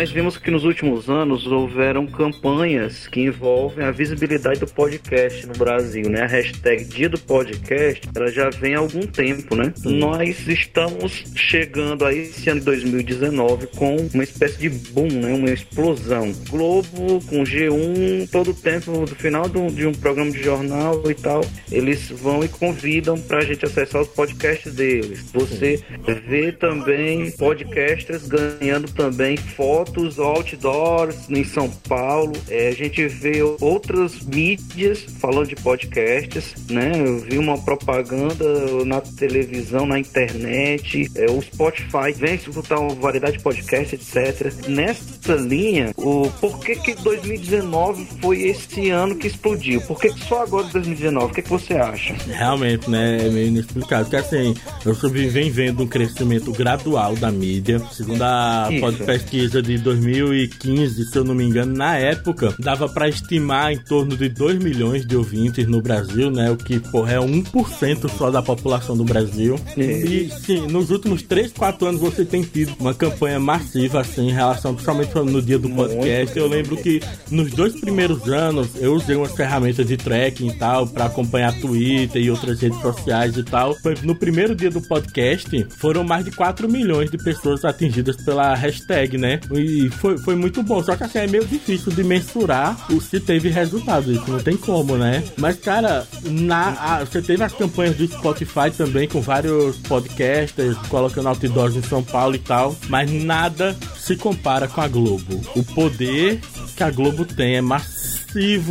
Nós vimos que nos últimos anos houveram campanhas que envolvem a visibilidade do podcast no Brasil, né? A hashtag Dia do Podcast, ela já vem há algum tempo, né? Nós estamos chegando a esse ano de 2019 com uma espécie de boom, né? Uma explosão. Globo com G1, todo tempo, no final de um programa de jornal e tal, eles vão e convidam pra gente acessar os podcasts deles. Você vê também podcasters ganhando também fotos outdoors em São Paulo. É, a gente vê outras mídias falando de podcasts, né? Eu vi uma propaganda na televisão, na internet, é, o Spotify vem escutar uma variedade de podcasts, etc. Nessa linha, o por que que 2019 foi esse ano que explodiu? Por que que só agora 2019? O que, que você acha? Realmente, né? É meio inexplicável. Porque assim, eu só vem vendo um crescimento gradual da mídia. Segundo a Isso. pod- pesquisa de 2015, se eu não me engano, na época, dava pra estimar em torno de 2 milhões de ouvintes no Brasil, né? O que, porra, é 1% só da população do Brasil. E sim, nos últimos 3, 4 anos você tem tido uma campanha massiva, assim, em relação, principalmente no dia do podcast. Eu lembro que nos dois primeiros anos eu usei umas ferramentas de tracking e tal pra acompanhar Twitter e outras redes sociais e tal. Foi no primeiro dia do podcast foram mais de 4 milhões de pessoas atingidas pela hashtag, né? E foi, foi muito bom. Só que assim é meio difícil de mensurar o se teve resultado. Isso não tem como, né? Mas, cara, na, a- você teve as campanhas do Spotify também com vários podcasters colocando outdoors em São Paulo e tal. Mas nada se compara com a Globo. O poder que a Globo tem é massivo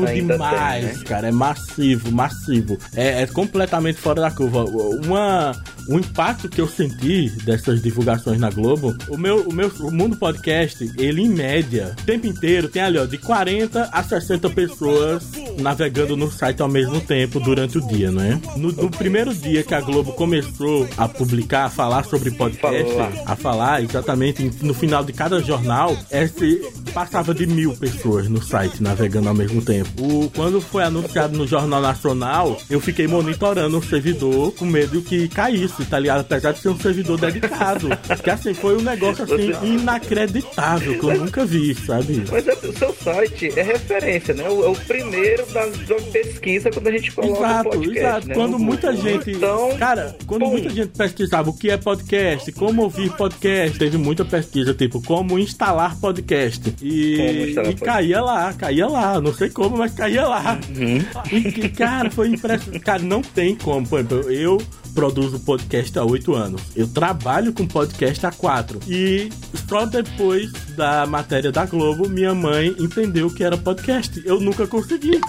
Ainda demais, tem, né? cara. É massivo, massivo. É, é completamente fora da curva. Uma, o impacto que eu senti dessas divulgações na Globo, o meu, o meu o Mundo Podcast, ele em média, o tempo inteiro tem ali, ó, de 40 a 60 pessoas navegando no site ao mesmo tempo durante o dia, né? No, no primeiro dia que a Globo começou a publicar, a falar sobre podcast, a falar exatamente no final de cada jornal, esse passava de mil pessoas no site navegando ao mesmo tempo. O, quando foi anunciado no Jornal Nacional, eu fiquei monitorando o servidor com medo que caísse, tá ligado? Apesar de ser um servidor dedicado. que assim, foi um negócio assim inacreditável que eu nunca vi, sabe? Mas é, o seu site é referência, né? O, é o primeiro das, da pesquisa quando a gente coloca o Exato, podcast, exato. né? Quando No muita Google. gente. Então, cara, quando bom. muita gente pesquisava o que é podcast, como ouvir podcast, teve muita pesquisa, tipo, como instalar podcast. E, instalar e podcast. caía lá, caía lá. Não sei como, mas caía lá. Uhum. E, que, cara, foi impressionante. Cara, não tem como. Por exemplo, eu produzo podcast há oito anos. Eu trabalho com podcast há quatro. E só depois da matéria da Globo, minha mãe entendeu que era podcast. Eu nunca consegui.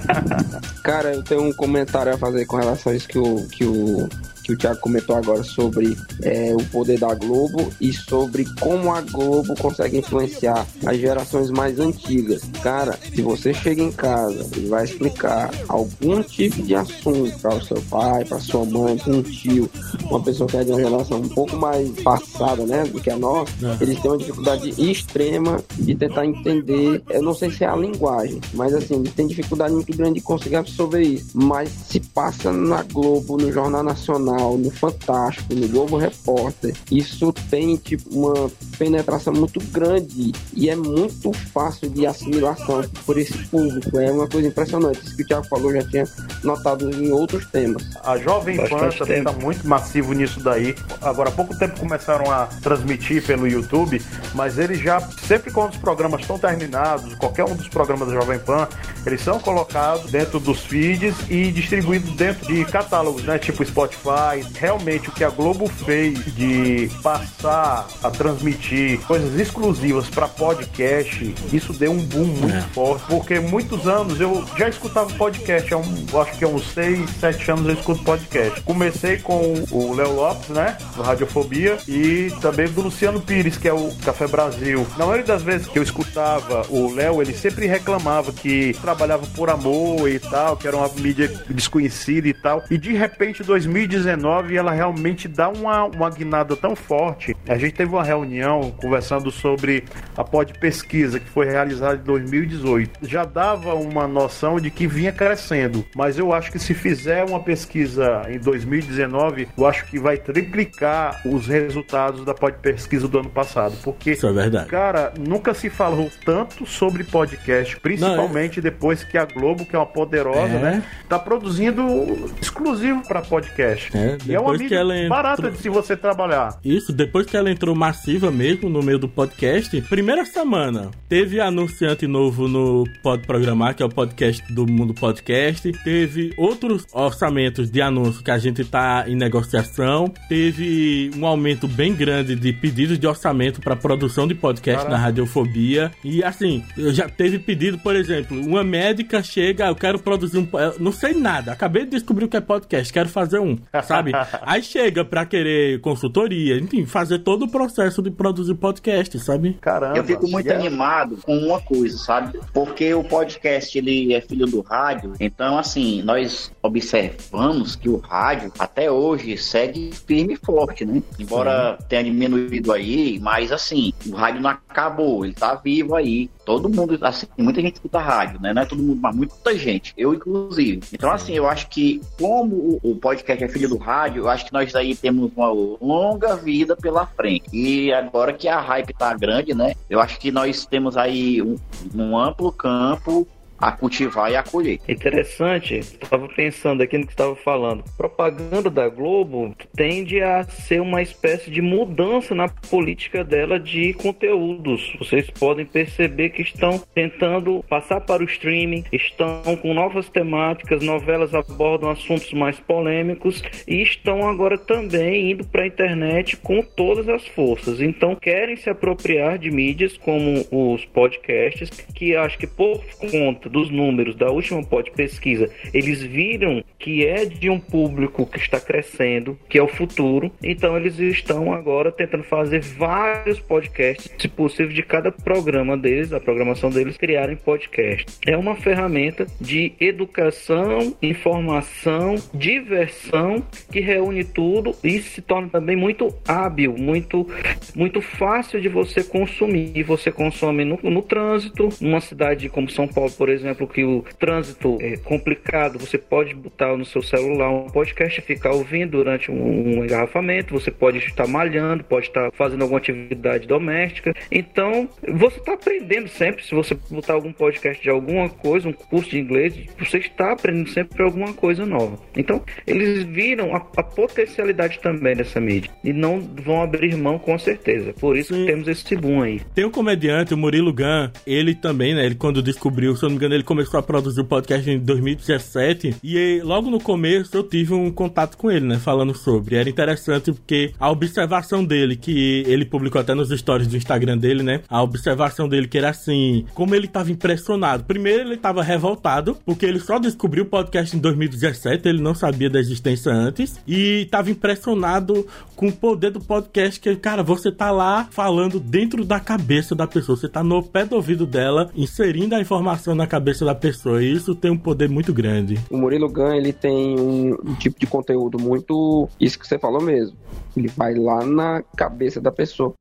*laughs* Cara, eu tenho um comentário a fazer com relação a isso que o, que o, que o Thiago comentou agora sobre é, o poder da Globo e sobre como a Globo consegue influenciar as gerações mais antigas. Cara, se você chega em casa e vai explicar algum tipo de assunto para o seu pai, para sua mãe, para um tio, uma pessoa que é de uma geração um pouco mais passada, né, do que a nossa, eles têm uma dificuldade extrema de tentar entender. Eu não sei se é a linguagem, mas assim, eles têm dificuldade muito grande de conseguir absorver isso. Mas se passa na Globo, no Jornal Nacional, no Fantástico, no Globo Repórter, isso tem tipo uma penetração muito grande e é muito fácil de assimilação por esse público. É uma coisa impressionante. Isso que o Thiago falou, já tinha notado em outros temas. A Jovem Pan também está muito massivo nisso daí. Agora, há pouco tempo começaram a transmitir pelo YouTube, mas eles já, sempre quando os programas estão terminados, qualquer um dos programas da Jovem Pan, eles são colocados dentro dos feeds e distribuídos dentro de catálogos, né? Tipo Spotify. Realmente, o que a Globo fez de passar a transmitir coisas exclusivas para podcast, isso deu um boom muito forte, porque muitos anos eu já escutava podcast, há um, acho que há uns 6, 7 anos eu escuto podcast. Comecei com o Léo Lopes, né, do Radiofobia, e também do Luciano Pires, que é o Café Brasil. Na maioria das vezes que eu escutava o Léo, ele sempre reclamava que trabalhava por amor e tal, que era uma mídia desconhecida e tal. E de repente, 2019, ela realmente dá uma, uma guinada tão forte. A gente teve uma reunião conversando sobre a pod pesquisa que foi realizada em 2018. Já dava uma noção de que vinha crescendo, mas eu acho que se fizer uma pesquisa em 2019, eu acho que vai triplicar os resultados da pod pesquisa do ano passado, porque Isso é verdade. Cara, nunca se falou tanto sobre podcast, principalmente depois que a Globo, que é uma poderosa, É. né, tá produzindo exclusivo para podcast. É, e é uma depois que mídia ela entrou- barata de se você trabalhar. Isso, depois que ela entrou massiva mesmo no meio do podcast, primeira semana teve anunciante novo no Pode Programar, que é o podcast do Mundo Podcast. Teve outros orçamentos de anúncio que a gente tá em negociação. Teve um aumento bem grande de pedidos de orçamento para produção de podcast Caraca. na Radiofobia. E assim, eu já teve pedido, por exemplo, uma médica chega, eu quero produzir um. eu Não sei nada, acabei de descobrir o que é podcast, quero fazer um, *laughs* sabe? Aí chega pra querer consultoria, enfim, fazer todo o processo de produzir podcast, sabe? Caramba. Eu fico muito animado com uma coisa, sabe? Porque o podcast ele é filho do rádio, então assim, nós observamos que o rádio até hoje segue firme e forte, né? Embora tenha diminuído aí, mas assim, o rádio não acabou, ele tá vivo aí. Todo mundo, assim, muita gente escuta rádio, né? Não é todo mundo, mas muita gente, eu inclusive. Então, assim, eu acho que, como o, o podcast é filho do rádio, eu acho que nós aí temos uma longa vida pela frente. E agora que a hype tá grande, né? Eu acho que nós temos aí um, um amplo campo a cultivar e a colher. Interessante, estava pensando aqui no que estava falando. Propaganda da Globo tende a ser uma espécie de mudança na política dela de conteúdos. Vocês podem perceber que estão tentando passar para o streaming, estão com novas temáticas, novelas abordam assuntos mais polêmicos e estão agora também indo para a internet com todas as forças. Então querem se apropriar de mídias como os podcasts, que acho que por conta dos números da última pod pesquisa, eles viram que é de um público que está crescendo, que é o futuro. Então eles estão agora tentando fazer vários podcasts, se possível, de cada programa deles, a programação deles, criarem podcast. É uma ferramenta de educação, informação, diversão que reúne tudo e se torna também muito hábil, muito, muito fácil de você consumir. Você consome no, no trânsito, numa cidade como São Paulo, por exemplo, que o trânsito é complicado, você pode botar no seu celular um podcast e ficar ouvindo durante um, um engarrafamento, você pode estar malhando, pode estar fazendo alguma atividade doméstica. Então, você está aprendendo sempre, se você botar algum podcast de alguma coisa, um curso de inglês, você está aprendendo sempre alguma coisa nova. Então, eles viram a, a potencialidade também dessa mídia e não vão abrir mão com certeza. Por isso que temos esse boom aí. Tem um comediante, o Murilo Gun, ele também, né? Ele quando descobriu, se eu não me engano, ele começou a produzir o podcast em 2017 e logo no começo eu tive um contato com ele, né? Falando sobre. Era interessante porque a observação dele, que ele publicou até nos stories do Instagram dele, né? A observação dele que era assim, como ele tava impressionado. Primeiro ele tava revoltado, porque ele só descobriu o podcast em 2017, ele não sabia da existência antes, e tava impressionado com o poder do podcast, que, cara, você tá lá falando dentro da cabeça da pessoa, você tá no pé do ouvido dela, inserindo a informação na cabeça da pessoa, e isso tem um poder muito grande. O Murilo Gun, ele tem um, um tipo de conteúdo muito. Isso que você falou mesmo. Ele vai lá na cabeça da pessoa.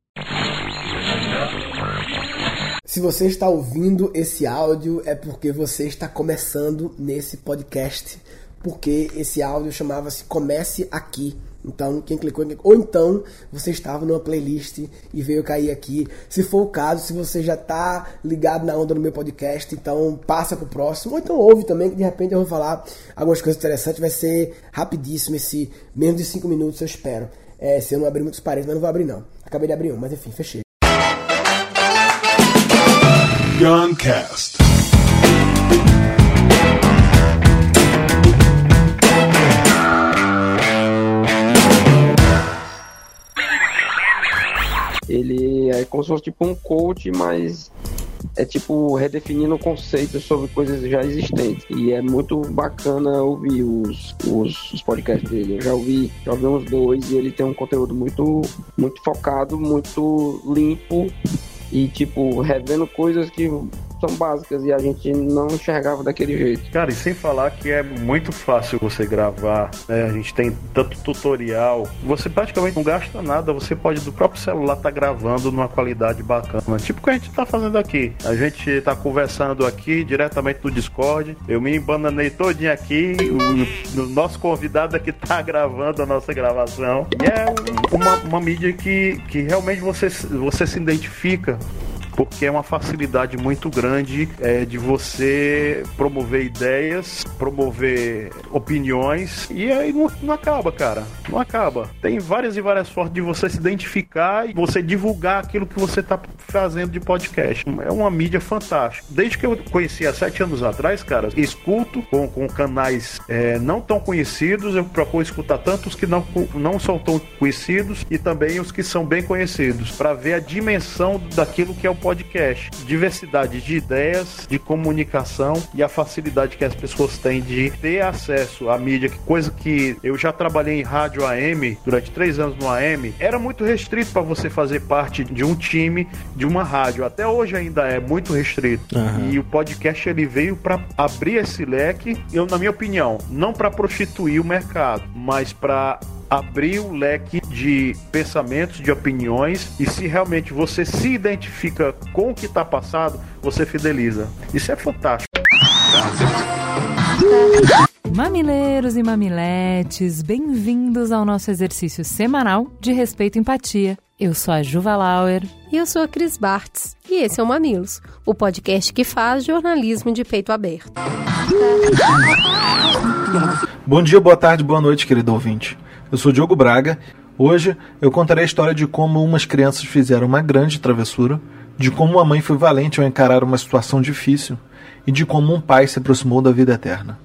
Se você está ouvindo esse áudio, é porque você está começando nesse podcast. Porque esse áudio chamava-se Comece Aqui. Então, quem clicou, ou então você estava numa playlist e veio cair aqui. Se for o caso, se você já está ligado na onda no meu podcast, então passa pro próximo. Ou então ouve também, que de repente eu vou falar algumas coisas interessantes. Vai ser rapidíssimo, esse menos de 5 minutos eu espero. É, se eu não abrir muitos parênteses, mas não vou abrir não. Acabei de abrir um, mas enfim, fechei. Guncast. Ele é como se fosse tipo um coach, mas é tipo redefinindo conceitos sobre coisas já existentes. E é muito bacana ouvir os, os, os, podcasts dele. Eu já ouvi, já ouvi uns dois e ele tem um conteúdo muito, muito focado, muito limpo e tipo, revendo coisas que básicas e a gente não enxergava daquele jeito. Cara, e sem falar que é muito fácil você gravar, né? A gente tem tanto tutorial, você praticamente não gasta nada, você pode do próprio celular estar tá gravando numa qualidade bacana. Tipo o que a gente tá fazendo aqui. A gente tá conversando aqui diretamente do Discord. Eu me embananei todinho aqui, o, o nosso convidado aqui tá *laughs* gravando a nossa gravação. E é uma, uma mídia que, que realmente você, você se identifica porque é uma facilidade muito grande é, de você promover ideias, promover opiniões e aí não, não acaba, cara. Não acaba. Tem várias e várias formas de você se identificar e você divulgar aquilo que você está fazendo de podcast. É uma mídia fantástica. Desde que eu conheci há sete anos atrás, cara, escuto com, com canais é, não tão conhecidos. Eu procuro escutar tanto os que não, não são tão conhecidos e também os que são bem conhecidos, para ver a dimensão daquilo que é o podcast. Diversidade de ideias, de comunicação e a facilidade que as pessoas têm de ter acesso à mídia, coisa que eu já trabalhei em rádio AM durante três anos no AM, era muito restrito para você fazer parte de um time de uma rádio. Até hoje ainda é muito restrito. Uhum. E o podcast ele veio para abrir esse leque, eu na minha opinião, não para prostituir o mercado, mas para abrir o leque de pensamentos, de opiniões e se realmente você se identifica com o que está passado, você fideliza. Isso é fantástico. Mamileiros e mamiletes, bem-vindos ao nosso exercício semanal de respeito e empatia. Eu sou a Juva Lauer. E eu sou a Cris Bartz. E esse é o Mamilos, o podcast que faz jornalismo de peito aberto. Bom dia, boa tarde, boa noite, querido ouvinte. Eu sou Diogo Braga. Hoje eu contarei a história de como umas crianças fizeram uma grande travessura, de como uma mãe foi valente ao encarar uma situação difícil e de como um pai se aproximou da vida eterna.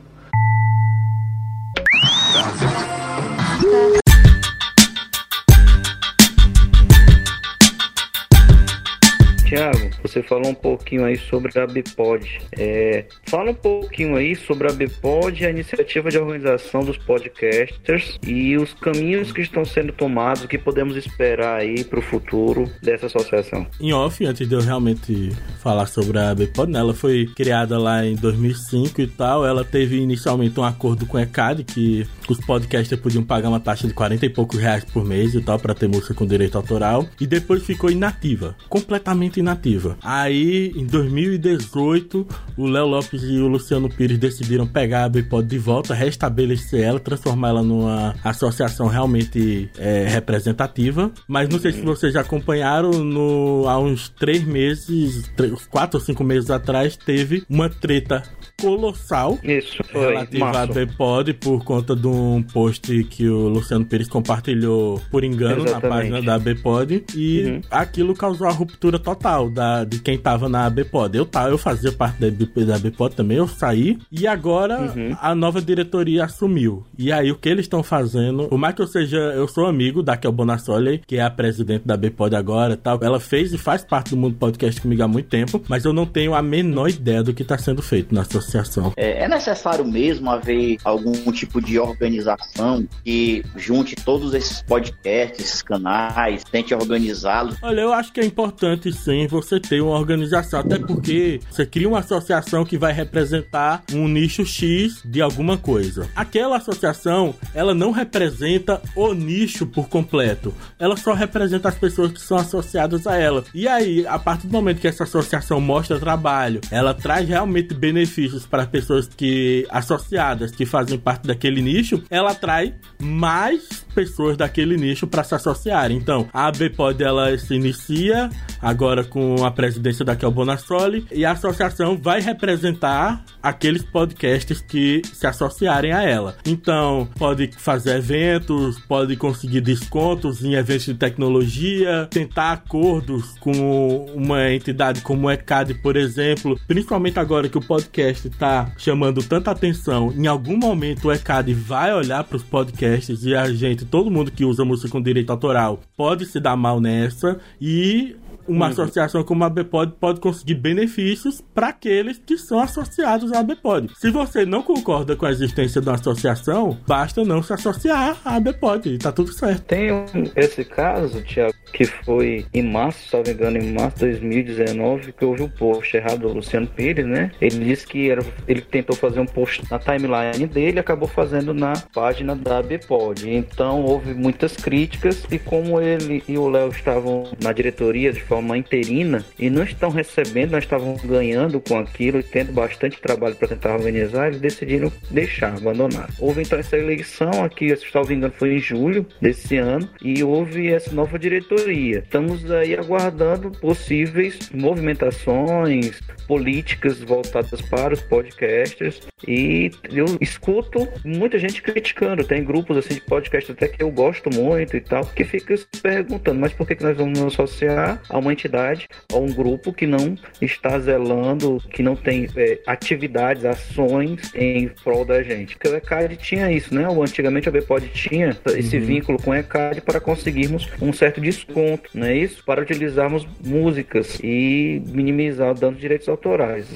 Tiago, você falou um pouquinho aí sobre a Bipod. É, fala um pouquinho aí sobre a Bipod a iniciativa de organização dos podcasters e os caminhos que estão sendo tomados, o que podemos esperar aí para o futuro dessa associação. Em off, antes de eu realmente falar sobre a Bipod, né, ela foi criada lá em 2005 e tal. Ela teve inicialmente um acordo com a ECAD, que os podcasters podiam pagar uma taxa de 40 e poucos reais por mês e tal, para ter música com direito autoral. E depois ficou inativa, completamente inativa. Aí, em 2018, o Léo Lopes e o Luciano Pires decidiram pegar a Bipod de volta, restabelecer ela, transformar ela numa associação realmente é, representativa. Mas não sei se vocês já acompanharam, no, há uns três meses, três, quatro ou cinco meses atrás, teve uma treta colossal Isso, foi. relativa a. Bepod por conta de um post que o Luciano Pires compartilhou por engano Exatamente. na página da Bepod e Uhum. aquilo causou a ruptura total da, de quem tava na Bepod. Eu, tá, eu fazia parte da, da Bepod também, eu saí e agora Uhum. a nova diretoria assumiu. E aí o que eles estão fazendo, por mais que eu seja, eu sou amigo da Kel Bonassoli, que é a presidente da Bepod agora e tal, ela fez e faz parte do mundo podcast comigo há muito tempo, mas eu não tenho a menor ideia do que tá sendo feito na associação. É, é necessário mesmo haver algum tipo de organização que junte todos esses podcasts, esses canais, tente organizá-los. Olha, eu acho que é importante sim você ter uma organização, até porque você cria uma associação que vai representar um nicho X de alguma coisa. Aquela associação, ela não representa o nicho por completo. Ela só representa as pessoas que são associadas a ela. E aí, a partir do momento que essa associação mostra trabalho, ela traz realmente benefícios para as pessoas que associadas que fazem parte daquele nicho, ela atrai mais pessoas daquele nicho para se associarem. Então, a ABPOD ela se inicia agora com a presidência da Kel Bonassoli e a associação vai representar aqueles podcasts que se associarem a ela. Então, pode fazer eventos, pode conseguir descontos em eventos de tecnologia, tentar acordos com uma entidade como o ECAD, por exemplo, principalmente agora que o podcast está chamando tanta atenção. Em algum momento o ECAD vai olhar para os podcasts e a gente, todo mundo que usa música com direito autoral, pode se dar mal nessa e uma Uhum. associação como a Bpod pode conseguir benefícios para aqueles que são associados à Bpod. Se você não concorda com a existência de uma associação, basta não se associar à Bpod e tá tudo certo. Tem um- esse caso, Tiago, que foi em março, se não me engano, em março de 2019, que houve um post errado do Luciano Pires, né? Ele disse que era, ele tentou fazer um post na timeline dele e acabou fazendo na página da Bpod. Então houve muitas críticas e como ele e o Léo estavam na diretoria de forma interina e não estão recebendo, não estavam ganhando com aquilo e tendo bastante trabalho para tentar organizar, eles decidiram deixar, abandonar. Houve então essa eleição aqui, se não me engano, foi em julho desse ano e houve essa nova diretoria. Estamos aí aguardando possíveis movimentações políticas voltadas para os podcasters e eu escuto muita gente criticando. Tem grupos assim de podcast até que eu gosto muito e tal, que fica se perguntando, mas por que, que nós vamos nos associar a uma entidade, a um grupo que não está zelando, que não tem é, atividades, ações em prol da gente? Porque o ECAD tinha isso, né? O, antigamente a Bpod tinha esse Uhum. vínculo com o ECAD para conseguirmos um certo desconto, não é isso? Para utilizarmos músicas e minimizar o dano de direitos autorais.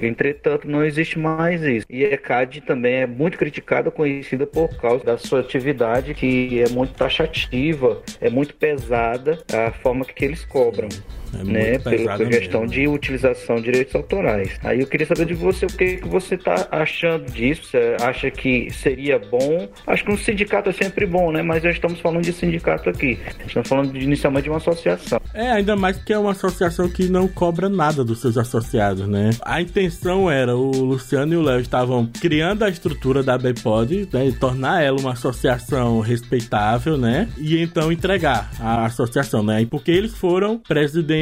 Entretanto, não existe mais isso. E a ECAD também é muito criticada, conhecida por causa da sua atividade que é muito taxativa, é muito pesada a forma que eles cobram. É né, pela questão mesmo. de utilização de direitos autorais. Aí eu queria saber de você o que, que você está achando disso. Você acha que seria bom? Acho que um sindicato é sempre bom, né? Mas já estamos falando de sindicato aqui. Estamos falando de, inicialmente de uma associação. É, ainda mais que é uma associação que não cobra nada dos seus associados, né? A intenção era, o Luciano e o Léo estavam criando a estrutura da Bpod, né? E tornar ela uma associação respeitável, né? E então entregar a associação, né? E porque eles foram presidentes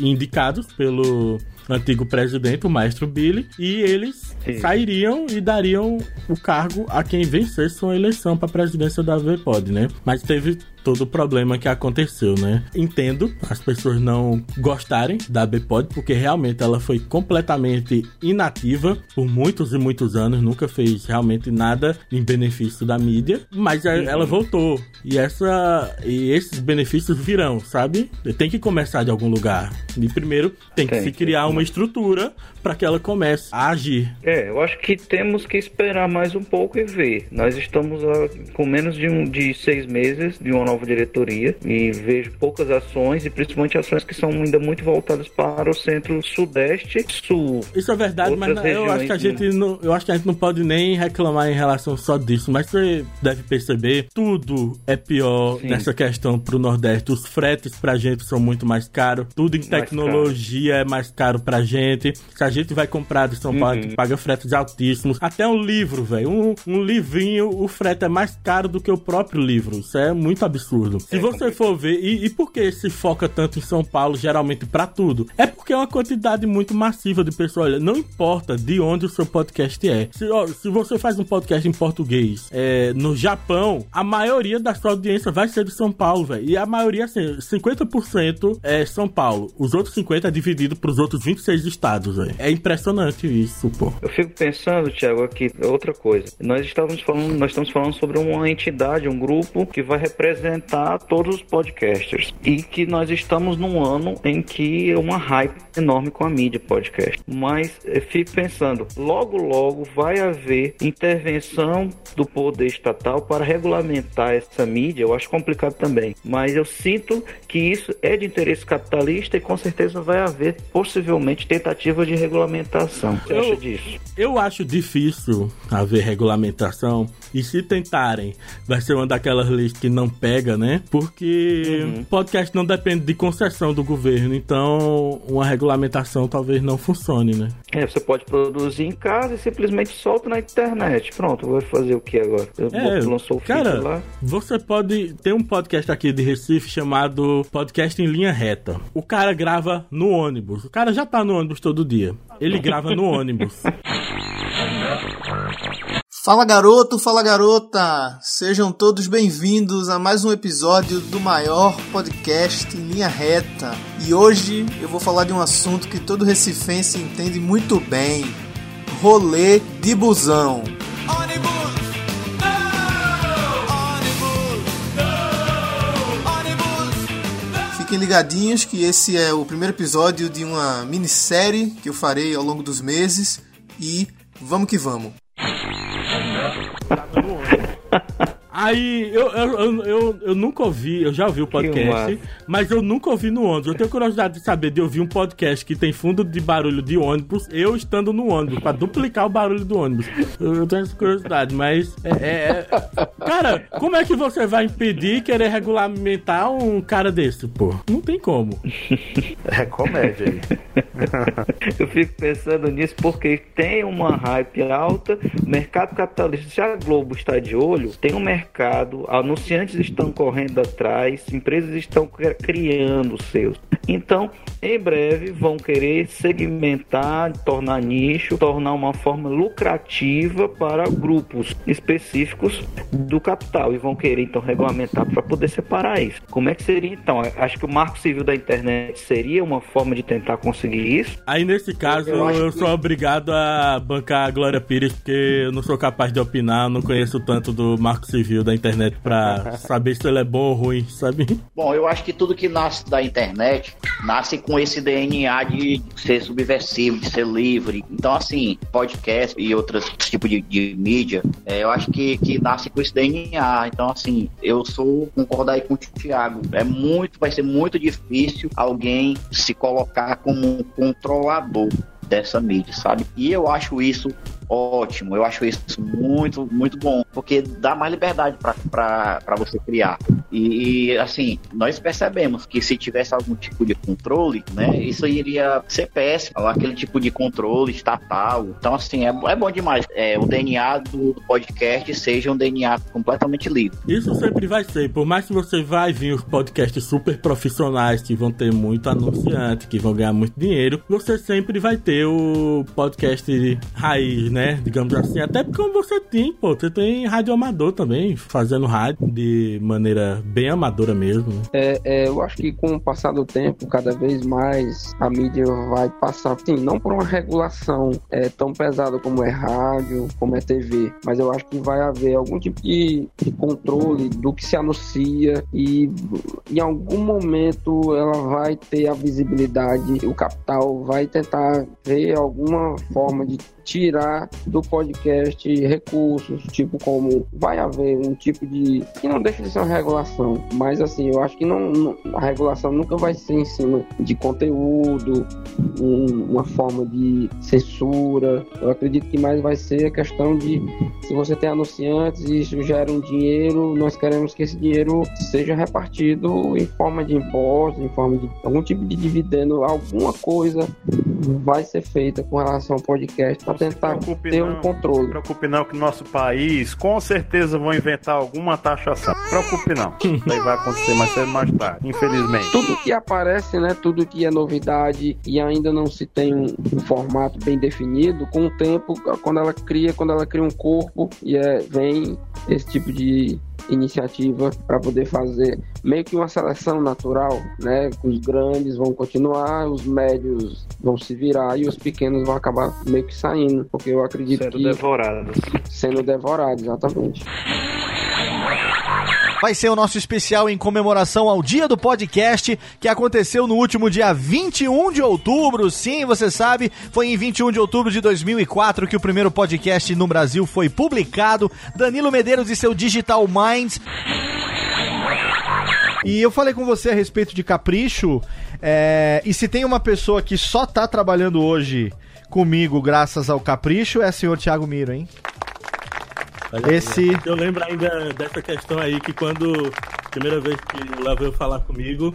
indicados pelo antigo presidente, o maestro Billy, e eles Sim. sairiam e dariam o cargo a quem vencesse uma eleição para a presidência da VPOD, né? Mas teve todo o problema que aconteceu, né? Entendo as pessoas não gostarem da Bpod, porque realmente ela foi completamente inativa por muitos e muitos anos, nunca fez realmente nada em benefício da mídia, mas a- ela voltou. E essa e esses benefícios virão, sabe? Tem que começar de algum lugar. E primeiro tem que Tem, se criar uma estrutura para que ela comece a agir. É, eu acho que temos que esperar mais um pouco e ver. Nós estamos ah, com menos de, um, de seis meses de uma nova diretoria e vejo poucas ações e principalmente ações que são ainda muito voltadas para o centro-sudeste sul. Isso é verdade, mas Outras não- eu acho que a regiões, gente não, eu acho que a gente não pode nem reclamar em relação só disso, mas você deve perceber, tudo é pior Sim. nessa questão pro Nordeste. Os fretes pra gente são muito mais caros, tudo em Mais tecnologia é mais caro pra gente. Se a gente vai comprar de São Paulo, Uhum. paga fretes altíssimos. Até um livro, velho, um, um livrinho, o frete é mais caro do que o próprio livro. Isso é muito absurdo. Se você for ver, e, e por que se foca tanto em São Paulo, geralmente pra tudo? É porque é uma quantidade muito massiva de pessoas. Olha, não importa de onde o seu podcast é. Se, ó, se você faz um podcast em português é, no Japão, a maioria da sua audiência vai ser de São Paulo, velho. E a maioria, assim, 50% é São Paulo. Os outros 50% é dividido pros outros 26 estados, velho. É impressionante isso, pô. Eu fico pensando, Thiago, aqui, outra coisa. Nós estávamos falando, nós estamos falando sobre uma entidade, um grupo que vai representar todos os podcasters. E que nós estamos num ano em que é uma hype enorme com a mídia podcast. Mas eu fico pensando, logo logo vai haver intervenção do poder estatal para regulamentar essa mídia. Eu acho complicado também. Mas eu sinto que isso é de interesse capitalista e com certeza vai haver possivelmente tentativa de regulamentação. O que você acha Eu- disso? Eu acho difícil haver regulamentação. E se tentarem, vai ser uma daquelas leis que não pega, né? Porque podcast não depende de concessão do governo. Então, uma regulamentação talvez não funcione, né? É, você pode produzir em casa e simplesmente solta na internet. Pronto, vai fazer o que agora? Eu É, lançou o cara, lá. você pode. Tem um podcast aqui de Recife chamado Podcast em Linha Reta. O cara grava no ônibus. O cara já tá no ônibus todo dia. Ele grava no *laughs* ônibus. Fala garoto, fala garota! Sejam todos bem-vindos a mais um episódio do maior podcast em linha reta. E hoje eu vou falar de um assunto que todo recifense entende muito bem: rolê de busão. Fiquem ligadinhos que esse é o primeiro episódio de uma minissérie que eu farei ao longo dos meses e vamos que vamos. Aí, eu, eu, eu, eu, nunca ouvi, eu já ouvi o podcast, mas eu nunca ouvi no ônibus. Eu tenho curiosidade de saber de ouvir um podcast que tem fundo de barulho de ônibus, eu estando no ônibus, pra duplicar o barulho do ônibus. Eu, tenho essa curiosidade, mas. É, é- é- Cara, como é que você vai impedir querer regulamentar um cara desse, pô? Não tem como. É comédia aí. *laughs* Eu fico pensando nisso porque tem uma hype alta, mercado capitalista. Se a Globo está de olho, tem um mercado, anunciantes estão correndo atrás, empresas estão cri- criando seus. Então, em breve, vão querer segmentar, tornar nicho, tornar uma forma lucrativa para grupos específicos do capital e vão querer então regulamentar para poder separar isso. Como é que seria então? Acho que o marco civil da internet seria uma forma de tentar conseguir isso. Aí nesse caso Eu eu, acho que- sou obrigado a bancar a Glória Pires, porque eu não sou capaz de opinar, não conheço tanto do marco civil da internet pra *laughs* saber se ele é bom ou ruim, sabe? Bom, eu acho que tudo que nasce da internet nasce com esse DNA de ser subversivo, de ser livre. Então, assim, podcast e outros tipos de, de mídia, é, eu acho que, que nasce com esse DNA. Então, assim, eu sou concordar aí com o Thiago. É muito, vai ser muito difícil alguém se colocar como um controlador dessa mídia, sabe? E eu acho isso ótimo, eu acho isso muito, muito bom, porque dá mais liberdade para você criar. E, e, assim, nós percebemos que se tivesse algum tipo de controle, né, isso iria ser péssimo, aquele tipo de controle estatal. Então, assim, é, é bom demais. É, o DNA do, podcast seja um DNA completamente livre. Isso sempre vai ser, por mais que você vai vir os podcasts super profissionais que vão ter muito anunciante, que vão ganhar muito dinheiro, você sempre vai ter o podcast raiz, né? Digamos assim. Até porque você tem, pô, você tem rádio amador também, fazendo rádio de maneira bem amadora mesmo. Né? É, é, eu acho que com o passar do tempo, cada vez mais a mídia vai passar, sim, não por uma regulação é, tão pesada como é rádio, como é TV, mas eu acho que vai haver algum tipo de, de controle do que se anuncia e em algum momento ela vai ter a visibilidade, o capital vai tentar ver alguma forma de tirar do podcast recursos, tipo como vai haver um tipo de que não deixa de ser uma regulação, mas assim, eu acho que não, não a regulação nunca vai ser em cima de conteúdo, um, uma forma de censura. Eu acredito que mais vai ser a questão de se você tem anunciantes e isso gera um dinheiro, nós queremos que esse dinheiro seja repartido em forma de impostos, em forma de algum tipo de dividendo, alguma coisa vai ser feita com relação ao podcast para tentar ter não, um controle. Não se preocupe não que no nosso país com certeza vão inventar alguma taxação. Não se preocupe não. Isso aí vai acontecer mais cedo ou mais tarde, infelizmente. Tudo que aparece, né, tudo que é novidade e ainda não se tem um, um formato bem definido, com o tempo, quando ela cria, quando ela cria um corpo e é, vem esse tipo de iniciativa para poder fazer meio que uma seleção natural, né? Os grandes vão continuar, os médios vão se virar e os pequenos vão acabar meio que saindo, porque eu acredito Sendo que devorados. sendo devorados, exatamente. Vai ser o nosso especial em comemoração ao Dia do Podcast, que aconteceu no último dia 21 de outubro. Sim, você sabe, foi em 21 de outubro de 2004 que o primeiro podcast no Brasil foi publicado. Danilo Medeiros e seu Digital Minds. E eu falei com você a respeito de capricho. é, e se tem uma pessoa que só tá trabalhando hoje comigo graças ao capricho, é o senhor Thiago Miro, hein? Esse-? Eu lembro ainda dessa questão aí que quando primeira vez que o Léo veio falar comigo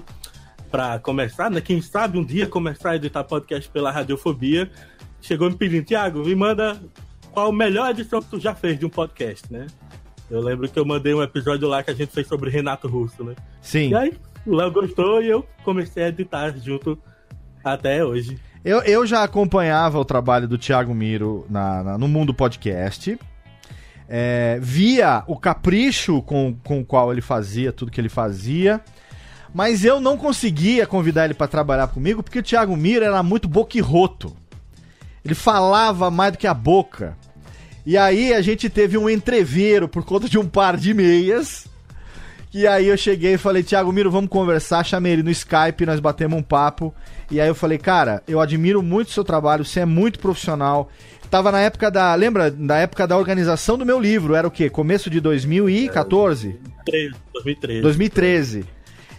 pra começar, né? Quem sabe um dia começar a editar podcast pela Radiofobia, chegou me pedindo, Thiago, me manda qual a melhor edição que tu já fez de um podcast, né? Eu lembro que eu mandei um episódio lá que a gente fez sobre Renato Russo, né? Sim. E aí, o Léo gostou e eu comecei a editar junto até hoje. Eu, eu já acompanhava o trabalho do Thiago Miro na, na- no mundo podcast. É, via o capricho com, com o qual ele fazia tudo que ele fazia. Mas eu não conseguia convidar ele para trabalhar comigo porque o Thiago Miro era muito boquirroto. Ele falava mais do que a boca. E aí a gente teve um entreveiro por conta de um par de meias. E aí eu cheguei e falei, Thiago Miro, vamos conversar. Chamei ele no Skype, nós batemos um papo. E aí eu falei, cara, eu admiro muito o seu trabalho, você é muito profissional. Tava na época da. Lembra? Da época da organização do meu livro. Era o quê? Começo de 2014? 2013. 2013.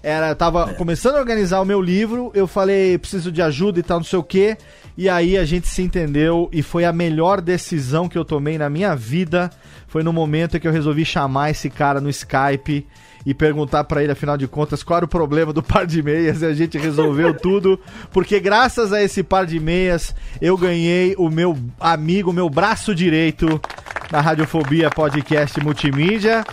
Era, tava começando a organizar o meu livro, eu falei, preciso de ajuda e tal, não sei o quê. E aí a gente se entendeu e foi a melhor decisão que eu tomei na minha vida. Foi no momento em que eu resolvi chamar esse cara no Skype e perguntar pra ele, afinal de contas, qual era o problema do par de meias e a gente resolveu *laughs* tudo, porque graças a esse par de meias eu ganhei o meu amigo, o meu braço direito na Radiofobia Podcast Multimídia.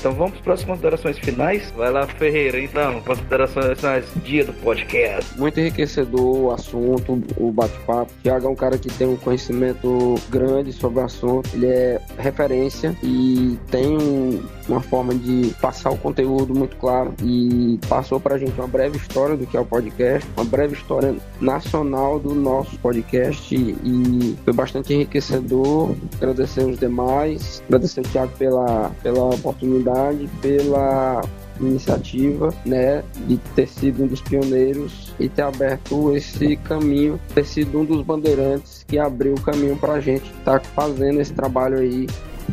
Então vamos para as considerações finais. Vai lá, Ferreira. Então, considerações finais. Dia do podcast. Muito enriquecedor o assunto, o bate-papo. Thiago é um cara que tem um conhecimento grande sobre o assunto. Ele é referência e tem um- uma forma de passar o conteúdo muito claro. E passou pra gente uma breve história do que é o podcast, uma breve história nacional do nosso podcast. E foi bastante enriquecedor. Agradecer os demais, agradecer o Thiago pela, pela oportunidade, pela iniciativa, né, de ter sido um dos pioneiros e ter aberto esse caminho, ter sido um dos bandeirantes que abriu o caminho para a gente estar fazendo esse trabalho aí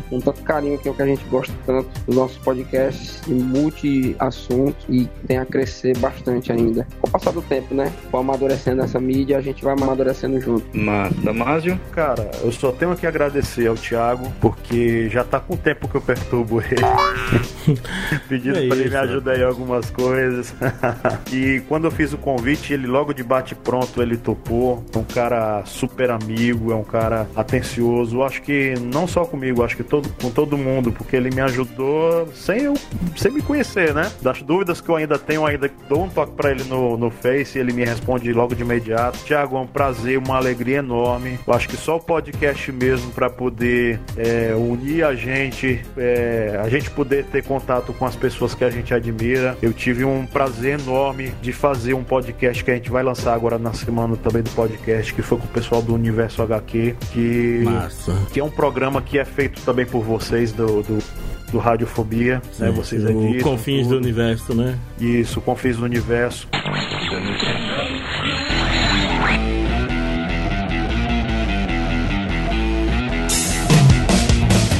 com tanto carinho, que é o que a gente gosta tanto dos nossos podcasts de multi-assuntos e tem a crescer bastante ainda. Com o passar do tempo, né, for amadurecendo essa mídia, a gente vai amadurecendo junto. Mas, Damásio? Cara, eu só tenho que agradecer ao Thiago, porque já tá com tempo que eu perturbo ele. *laughs* Pedindo É pra ele me ajudar em algumas coisas. *laughs* e quando eu fiz o convite, ele logo de bate pronto, ele topou. É um cara super amigo, é um cara atencioso. Acho que não só comigo, acho que todo todo, com todo mundo, porque ele me ajudou sem eu sem me conhecer, né? Das dúvidas que eu ainda tenho, ainda dou um toque pra ele no, no Face e ele me responde logo de imediato. Tiago, é um prazer, uma alegria enorme. Eu acho que só o podcast mesmo para poder é, unir a gente, é, a gente poder ter contato com as pessoas que a gente admira. Eu tive um prazer enorme de fazer um podcast que a gente vai lançar agora na semana também do podcast, que foi com o pessoal do Universo HQ, que, Massa. que é um programa que é feito também por vocês do, do do Radiofobia, né? Vocês o editam. Confins tudo. do Universo, né? Isso, Confins do Universo.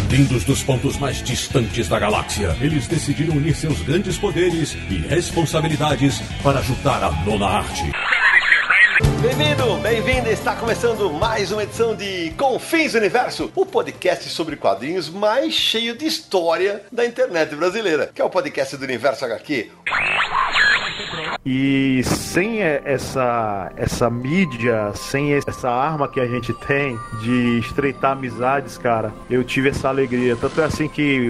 Vindos dos pontos mais distantes da galáxia, eles decidiram unir seus grandes poderes e responsabilidades para ajudar a nona arte. Bem-vindo, bem-vinda! Está começando mais uma edição de Confins Universo, o podcast sobre quadrinhos mais cheio de história da internet brasileira, que é o podcast do Universo HQ. E sem essa, essa mídia, sem essa arma que a gente tem de estreitar amizades, cara, eu tive essa alegria. Tanto é assim que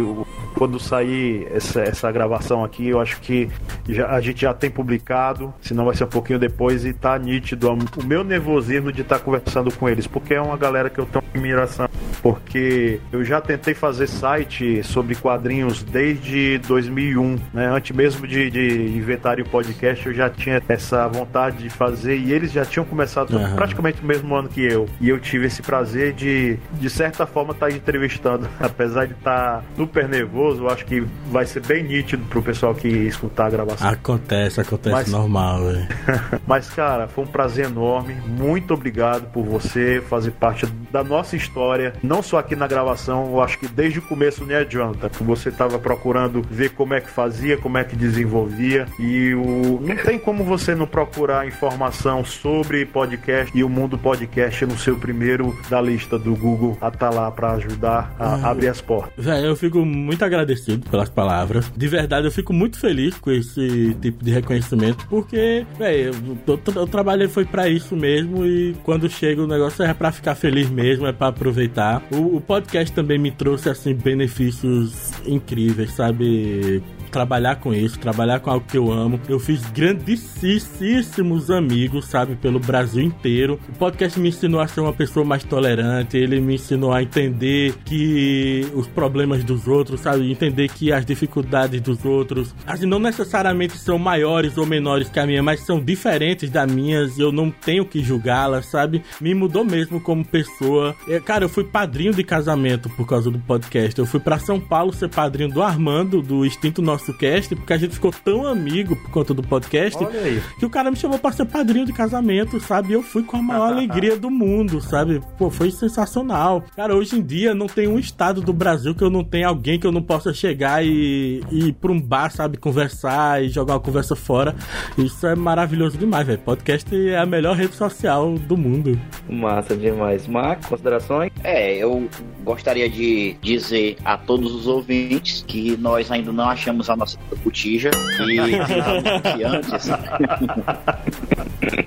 quando sair essa, essa gravação aqui, eu acho que já- a gente já tem publicado, senão vai ser um pouquinho depois e tá nítido o meu nervosismo de estar conversando com eles, porque é uma galera que eu tenho admiração. Porque eu já tentei fazer site sobre quadrinhos desde 2001, né? Antes mesmo de, de inventarem o podcast, eu já tinha essa vontade de fazer e eles já tinham começado Aham. praticamente o mesmo ano que eu. E eu tive esse prazer de, de certa forma, estar entrevistando. *laughs* Apesar de estar super nervoso, eu acho que vai ser bem nítido pro pessoal que escutar a gravação. Acontece, acontece Mas- normal. *laughs* Mas, cara, foi um prazer enorme. Muito obrigado por você fazer parte da nossa história. Não só aqui na gravação, eu acho que desde o começo nem adianta. Você estava procurando ver como é que fazia, como é que desenvolvia. E o... não tem como você não procurar informação sobre podcast e o mundo podcast no seu primeiro da lista do Google a tá lá para ajudar a Ah. abrir as portas. Véi, eu fico muito agradecido pelas palavras. De verdade, eu fico muito feliz com esse tipo de reconhecimento, porque, velho, eu, trabalhei foi pra isso mesmo e quando chega o negócio é pra ficar feliz mesmo, é pra aproveitar. O, o podcast também me trouxe, assim, benefícios incríveis, sabe? Trabalhar com isso, trabalhar com algo que eu amo. Eu fiz grandíssimos amigos, sabe, pelo Brasil inteiro. O podcast me ensinou a ser uma pessoa mais tolerante, ele me ensinou a entender que os problemas dos outros, sabe, entender que as dificuldades dos outros, assim, não necessariamente são maiores ou menores que a minha, mas são diferentes das minhas e eu não tenho que julgá-las, sabe? Me mudou mesmo como pessoa. É, Cara, eu fui padrinho de casamento por causa do podcast. Eu fui pra São Paulo ser padrinho do Armando, do Instinto Nosso Cast, porque a gente ficou tão amigo por conta do podcast Olha aí. que o cara me chamou pra ser padrinho de casamento, sabe? E eu fui com a maior *laughs* alegria do mundo, sabe? Pô, foi sensacional. Cara, hoje em dia não tem um estado do Brasil que eu não tenha alguém que eu não possa chegar e, e ir pra um bar, sabe? Conversar e jogar uma conversa fora. Isso é maravilhoso demais, velho. Podcast é a melhor rede social do mundo. Massa demais. Marco, considerações? É, eu gostaria de dizer a todos os ouvintes que nós ainda não achamos a nossa botija e que os *laughs* anunciantes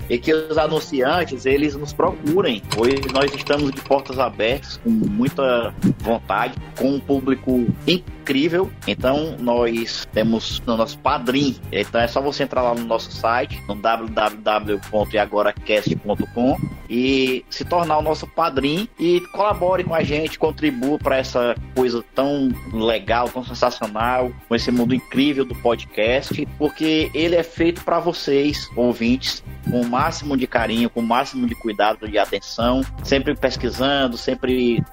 e que os anunciantes eles nos procurem, pois nós estamos de portas abertas com muita vontade, com um público incrível. Então nós temos no nosso padrim. Então é só você entrar lá no nosso site, no www.agoracast.com e se tornar o nosso padrim e colabore com a gente, contribua para essa coisa tão legal, tão sensacional, com esse mundo incrível do podcast, porque ele é feito para vocês, ouvintes, com o máximo de carinho, com o máximo de cuidado e atenção, sempre pesquisando, sempre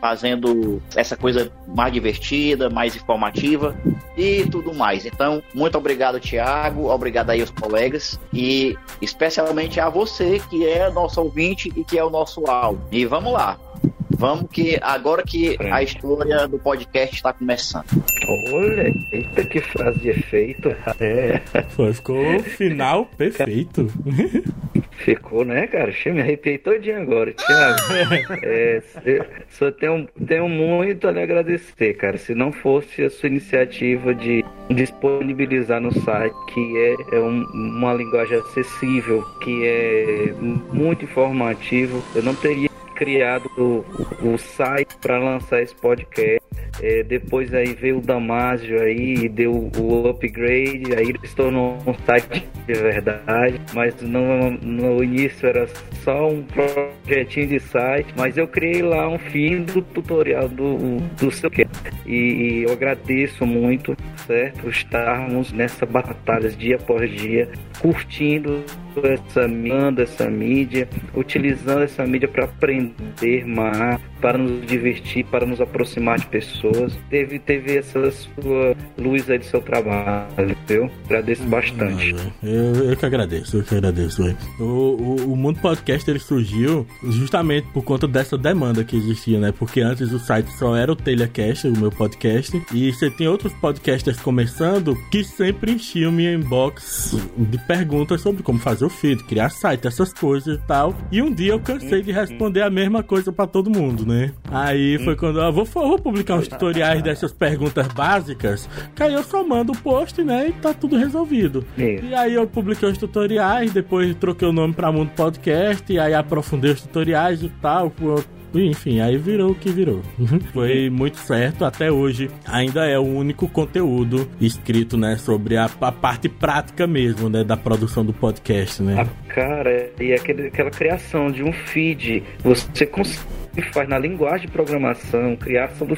fazendo essa coisa mais divertida, mais informativa e tudo mais. Então, muito obrigado, Tiago, obrigado aí aos colegas e especialmente a você que é nosso ouvinte e que é o nosso áudio. E vamos lá. Vamos que agora que a história do podcast está começando. Olha, eita que frase de efeito. É. Pô, ficou o final *laughs* perfeito. Ficou, né, cara? Eu me arrepiei todinho agora, Thiago. *laughs* É, só tenho, tenho muito a lhe agradecer, cara. Se não fosse a sua iniciativa de disponibilizar no site, que é, é um- uma linguagem acessível, que é muito informativo, eu não teria criado o, o site para lançar esse podcast. É, depois aí veio o Damásio aí e deu o upgrade, aí ele se tornou um site de verdade, mas no, no início era só um projetinho de site, mas eu criei lá um fim do tutorial do, do seu que e, e eu agradeço muito, certo? Estarmos nessa batalha dia após dia, curtindo essa manda essa mídia, utilizando essa mídia para aprender mais, para nos divertir, para nos aproximar de pessoas. Teve, teve essa sua luz aí do seu trabalho, viu? Agradeço bastante. Eu, eu que agradeço, eu que agradeço. O, o, o Mundo Podcast ele surgiu justamente por conta dessa demanda que existia, né? Porque antes o site só era o Telecast, o meu podcast, e você tem outros podcasters começando que sempre enchiam minha inbox de perguntas sobre como fazer o feed, criar site, essas coisas e tal. E um dia eu cansei de responder a mesma coisa pra todo mundo, né? Aí foi quando eu vou, vou publicar uns tutoriais dessas perguntas básicas, que aí eu só mando o post, né? E tá tudo resolvido. E aí eu publiquei os tutoriais, depois troquei o nome pra Mundo Podcast, e aí aprofundei os tutoriais e tal. Enfim, aí virou o que virou. *laughs* Foi muito certo. Até hoje ainda é o único conteúdo escrito, né, sobre a, a parte prática mesmo, né, da produção do podcast, né? Cara, e aquele, aquela criação de um feed, você consegue faz na linguagem de programação, criação do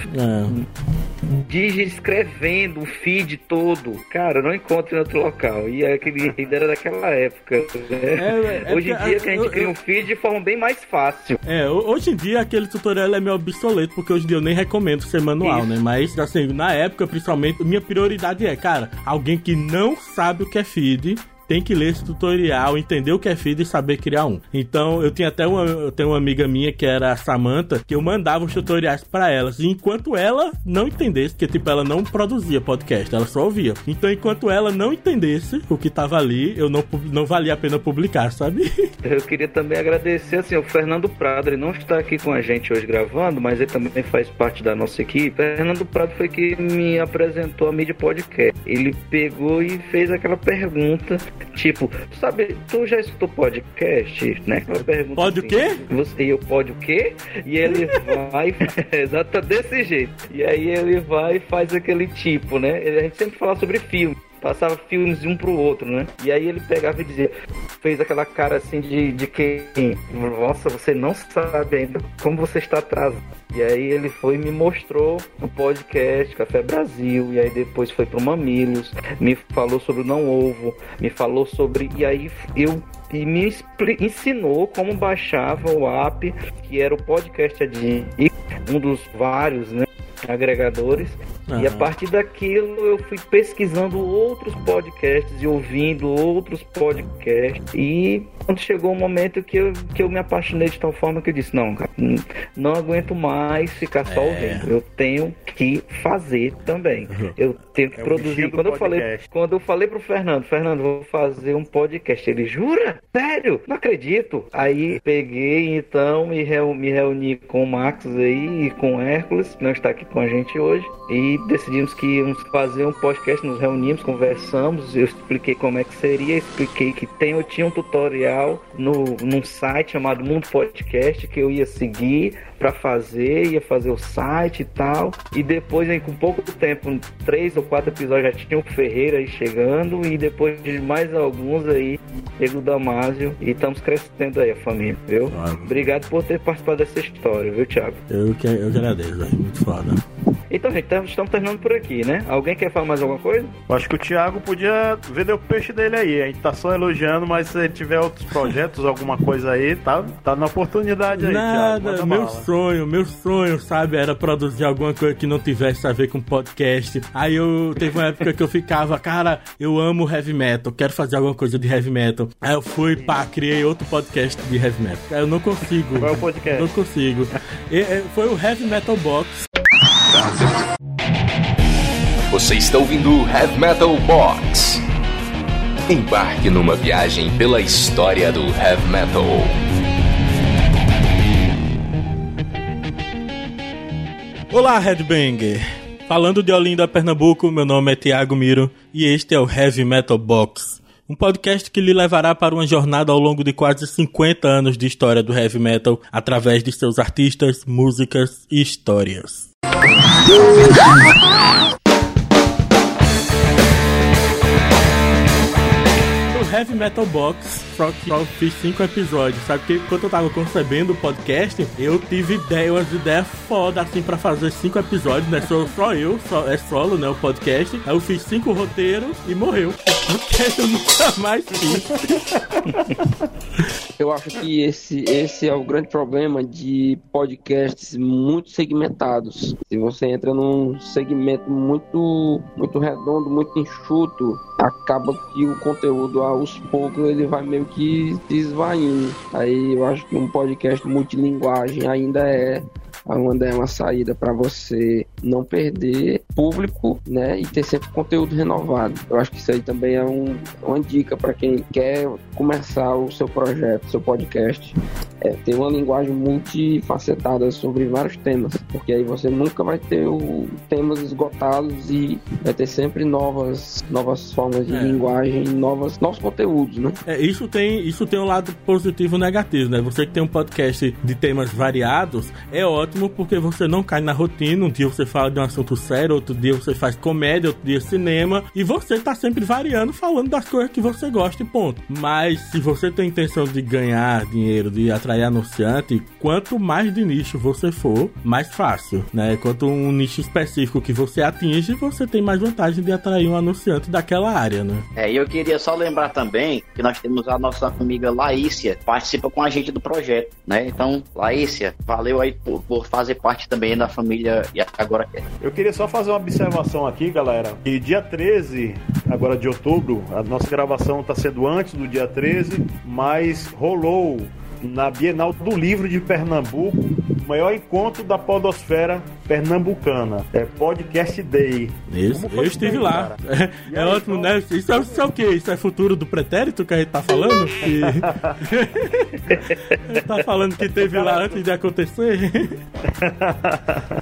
Digi escrevendo o feed todo. Cara, não encontro em outro local. E é aquele ainda era daquela época. Né? é Hoje em dia que a gente eu- cria um feed de forma bem mais fácil. É, ho- hoje em dia aquele tutorial é meio obsoleto, porque hoje em dia eu nem recomendo ser manual, Isso. né? Mas, assim, na época, principalmente, minha prioridade é, cara, alguém que não sabe o que é feed. Tem que ler esse tutorial, entender o que é feed e saber criar um. Então, eu tinha até uma, eu tenho uma amiga minha que era a Samantha, que eu mandava os tutoriais pra elas. E enquanto ela não entendesse, porque tipo, ela não produzia podcast, ela só ouvia. Então, enquanto ela não entendesse o que tava ali, eu não, não valia a pena publicar, sabe? *laughs* Eu queria também agradecer assim, o Fernando Prado, ele não está aqui com a gente hoje gravando, mas ele também faz parte da nossa equipe. Fernando Prado foi que me apresentou a mídia podcast. Ele pegou e fez aquela pergunta, tipo, sabe, tu já escutou podcast, né? Aquela pergunta Pode o quê? Você, e eu pode o quê? E ele vai, *laughs* exato desse jeito. E aí ele vai e faz aquele tipo, né? A gente sempre fala sobre filme. Passava filmes de um pro outro, né? E aí ele pegava e dizia, fez aquela cara assim de, de quem, nossa, você não sabe ainda como você está atrasado. E aí ele foi e me mostrou o podcast Café Brasil, e aí depois foi pro Mamilos, me falou sobre o Não Ovo, me falou sobre. E aí eu e me ensinou como baixava o app, que era o Podcast Addict, um dos vários, né? agregadores e a partir daquilo eu fui pesquisando outros podcasts e ouvindo outros podcasts e quando chegou o momento que eu, que eu me apaixonei de tal forma que eu disse não cara, não aguento mais ficar só É. ouvindo eu tenho que fazer também eu tenho que É produzir quando eu falei quando eu falei pro Fernando, Fernando, vou fazer um podcast. Ele, jura? Sério? Não acredito. Aí peguei, então, me, reu- me reuni com o Max aí e com o Hércules, que não está aqui com a gente hoje, e decidimos que íamos fazer um podcast, nos reunimos, conversamos, eu expliquei como é que seria, expliquei que tem, eu tinha um tutorial no, num site chamado Mundo Podcast que eu ia seguir para fazer, ia fazer o site e tal. E depois, aí, com pouco tempo, três ou quatro episódios, já tinha o Ferreira aí chegando. E depois de mais alguns aí, chega o Damásio. E estamos crescendo aí a família, viu? Obrigado por ter participado dessa história, viu, Thiago? Eu que, eu que agradeço, velho. Muito foda. Então, gente, tam- estamos terminando por aqui, né? Alguém quer falar mais alguma coisa? Eu acho que o Thiago podia vender o peixe dele aí. A gente tá só elogiando, mas se ele tiver outros projetos, alguma coisa aí, tá, tá na oportunidade aí, Thiago. Nada, Manda meu bala. sonho, meu sonho, sabe, era produzir alguma coisa que não tivesse a ver com podcast. Aí eu teve uma época que eu ficava, cara, eu amo heavy metal, quero fazer alguma coisa de heavy metal. Aí eu fui, pá, criei outro podcast de heavy metal. Aí eu não consigo. Qual é o podcast? Não consigo. E, foi o Heavy Metal Box. Você está ouvindo Heavy Metal Box. Embarque numa viagem pela história do Heavy Metal. Olá, Headbanger! Falando de Olinda, Pernambuco, meu nome é Thiago Miro e este é o Heavy Metal Box. Um podcast que lhe levará para uma jornada ao longo de quase 50 anos de história do heavy metal através de seus artistas, músicas e histórias. Heavy Metal Box que só fiz cinco episódios, sabe? Porque quando eu tava concebendo o podcast, eu tive ideia, umas ideias foda assim pra fazer cinco episódios, né? Sou só eu, só, é solo, né? O podcast. Aí eu fiz cinco roteiros e morreu. *laughs* Porque eu nunca mais fiz. *laughs* Eu acho que esse, esse é o grande problema de podcasts muito segmentados. Se você entra num segmento muito, muito redondo, muito enxuto, acaba que o conteúdo aos poucos ele vai meio que se esvaindo. Aí eu acho que um podcast multilinguagem ainda é onde é uma saída para você não perder público, né, e ter sempre conteúdo renovado. Eu acho que isso aí também é um, uma dica para quem quer começar o seu projeto, seu podcast. É, ter uma linguagem multifacetada sobre vários temas, porque aí você nunca vai ter o, temas esgotados e vai ter sempre novas, novas formas de é. linguagem, novas, novos conteúdos, né? É, isso tem, isso tem um lado positivo e negativo, né? Você que tem um podcast de temas variados, é ótimo porque você não cai na rotina. Um dia você fala de um assunto sério, outro dia você faz comédia, outro dia cinema, e você tá sempre variando, falando das coisas que você gosta e ponto. Mas se você tem intenção de ganhar dinheiro, de atrair anunciante, quanto mais de nicho você for, mais fácil, né? Quanto um nicho específico que você atinge, você tem mais vantagem de atrair um anunciante daquela área, né? É, e eu queria só lembrar também que nós temos a nossa amiga Laícia, participa com a gente do projeto, né? Então, Laícia, valeu aí por, por fazer parte também da família e agora quer. Eu queria só fazer uma observação aqui, galera, que dia 13, agora de outubro, a nossa gravação está sendo antes do dia 13, mas rolou na Bienal do Livro de Pernambuco, o maior encontro da podosfera pernambucana. É Podcast Day. Isso, eu estive day, lá. *laughs* É, é aí, ótimo, né? Isso é, isso é, o quê? Isso é futuro do pretérito que a gente tá falando? Que... *laughs* *laughs* tá falando que teve lá antes de acontecer?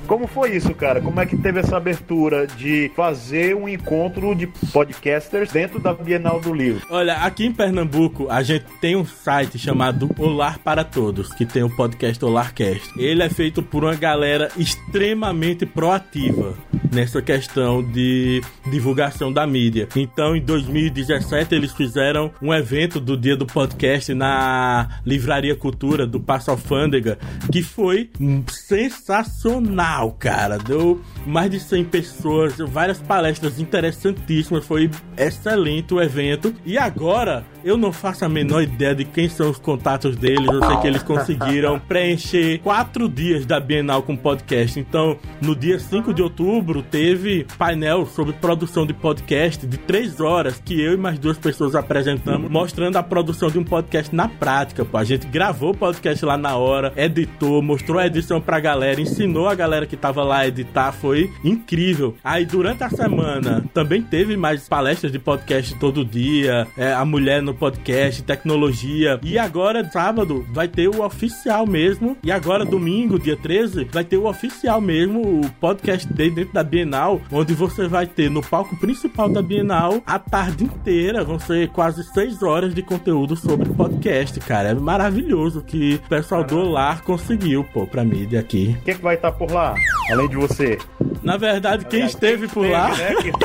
Como foi isso, cara? Como é que teve essa abertura de fazer um encontro de podcasters dentro da Bienal do Livro? Olha, aqui em Pernambuco a gente tem um site chamado Olar para Todos, que tem o podcast Olarcast. Ele é feito por uma galera extremamente extremamente proativa nessa questão de divulgação da mídia. Então, em 2017, eles fizeram um evento do Dia do Podcast na Livraria Cultura do Passo Alfândega, que foi sensacional, cara. Deu mais de 100 pessoas, várias palestras interessantíssimas, foi excelente o evento. E agora, eu não faço a menor ideia de quem são os contatos deles. Eu sei que eles conseguiram *laughs* preencher quatro dias da Bienal com podcast. Então, no dia 5 de outubro, teve painel sobre produção de podcast de três horas que eu e mais duas pessoas apresentamos, mostrando a produção de um podcast na prática. Pô. A gente gravou o podcast lá na hora, editou, mostrou a edição pra galera, ensinou a galera que tava lá a editar. Foi incrível. Aí, durante a semana, também teve mais palestras de podcast todo dia. É, a mulher no podcast, tecnologia. E agora, sábado, vai ter o oficial mesmo. E agora, domingo, dia 13, vai ter o oficial mesmo, o podcast dentro da Bienal, onde você vai ter no palco principal da Bienal a tarde inteira. Vão ser quase seis horas de conteúdo sobre podcast, cara. É maravilhoso que o pessoal do Olar conseguiu, pô, pra mídia aqui. Quem é que vai estar por lá? Além de você? Na verdade, quem esteve por lá. Né? *laughs*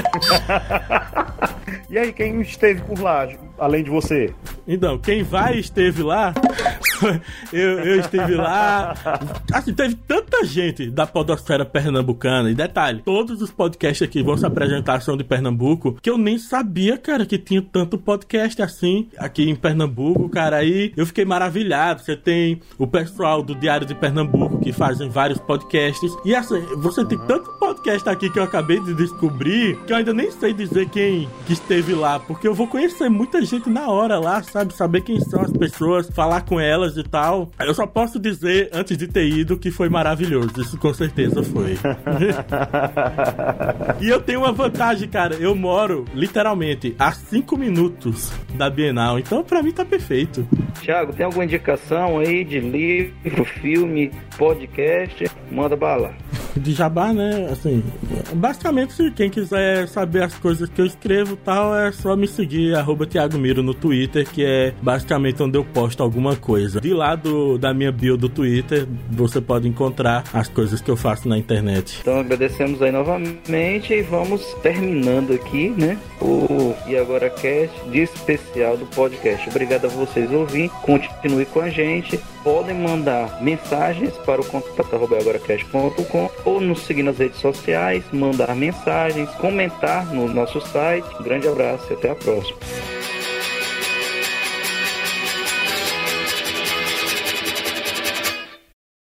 *laughs* e aí, quem esteve por lá? Além de você? Então, quem vai esteve lá. *laughs* eu, eu esteve lá. Assim, teve tanta gente da podosfera pernambucana. E detalhe, todos os podcasts aqui vão se apresentar são de Pernambuco, que eu nem sabia, cara, que tinha tanto podcast assim aqui em Pernambuco, cara. Aí eu fiquei maravilhado. Você tem o pessoal do Diário de Pernambuco que fazem vários podcasts. E assim, você tem tanto podcast aqui que eu acabei de descobrir que eu ainda nem sei dizer quem que esteve lá, porque eu vou conhecer muita gente gente na hora lá, sabe? Saber quem são as pessoas, falar com elas e tal. Eu só posso dizer, antes de ter ido, que foi maravilhoso. Isso com certeza foi. *laughs* e eu tenho uma vantagem, cara. Eu moro, literalmente, a 5 minutos da Bienal. Então, pra mim, tá perfeito. Thiago, tem alguma indicação aí de livro, filme, podcast? Manda bala. *laughs* de jabá, né? Assim, basicamente, se quem quiser saber as coisas que eu escrevo tal, é só me seguir, arroba Thiago Miro no Twitter, que é basicamente onde eu posto alguma coisa. De lá do, da minha bio do Twitter, você pode encontrar as coisas que eu faço na internet. Então agradecemos aí novamente e vamos terminando aqui, né? O E Agora Cast de especial do podcast. Obrigado a vocês ouvirem. Continue com a gente. Podem mandar mensagens para o contato.agoracast.com ou nos seguir nas redes sociais, mandar mensagens, comentar no nosso site. Um grande abraço e até a próxima.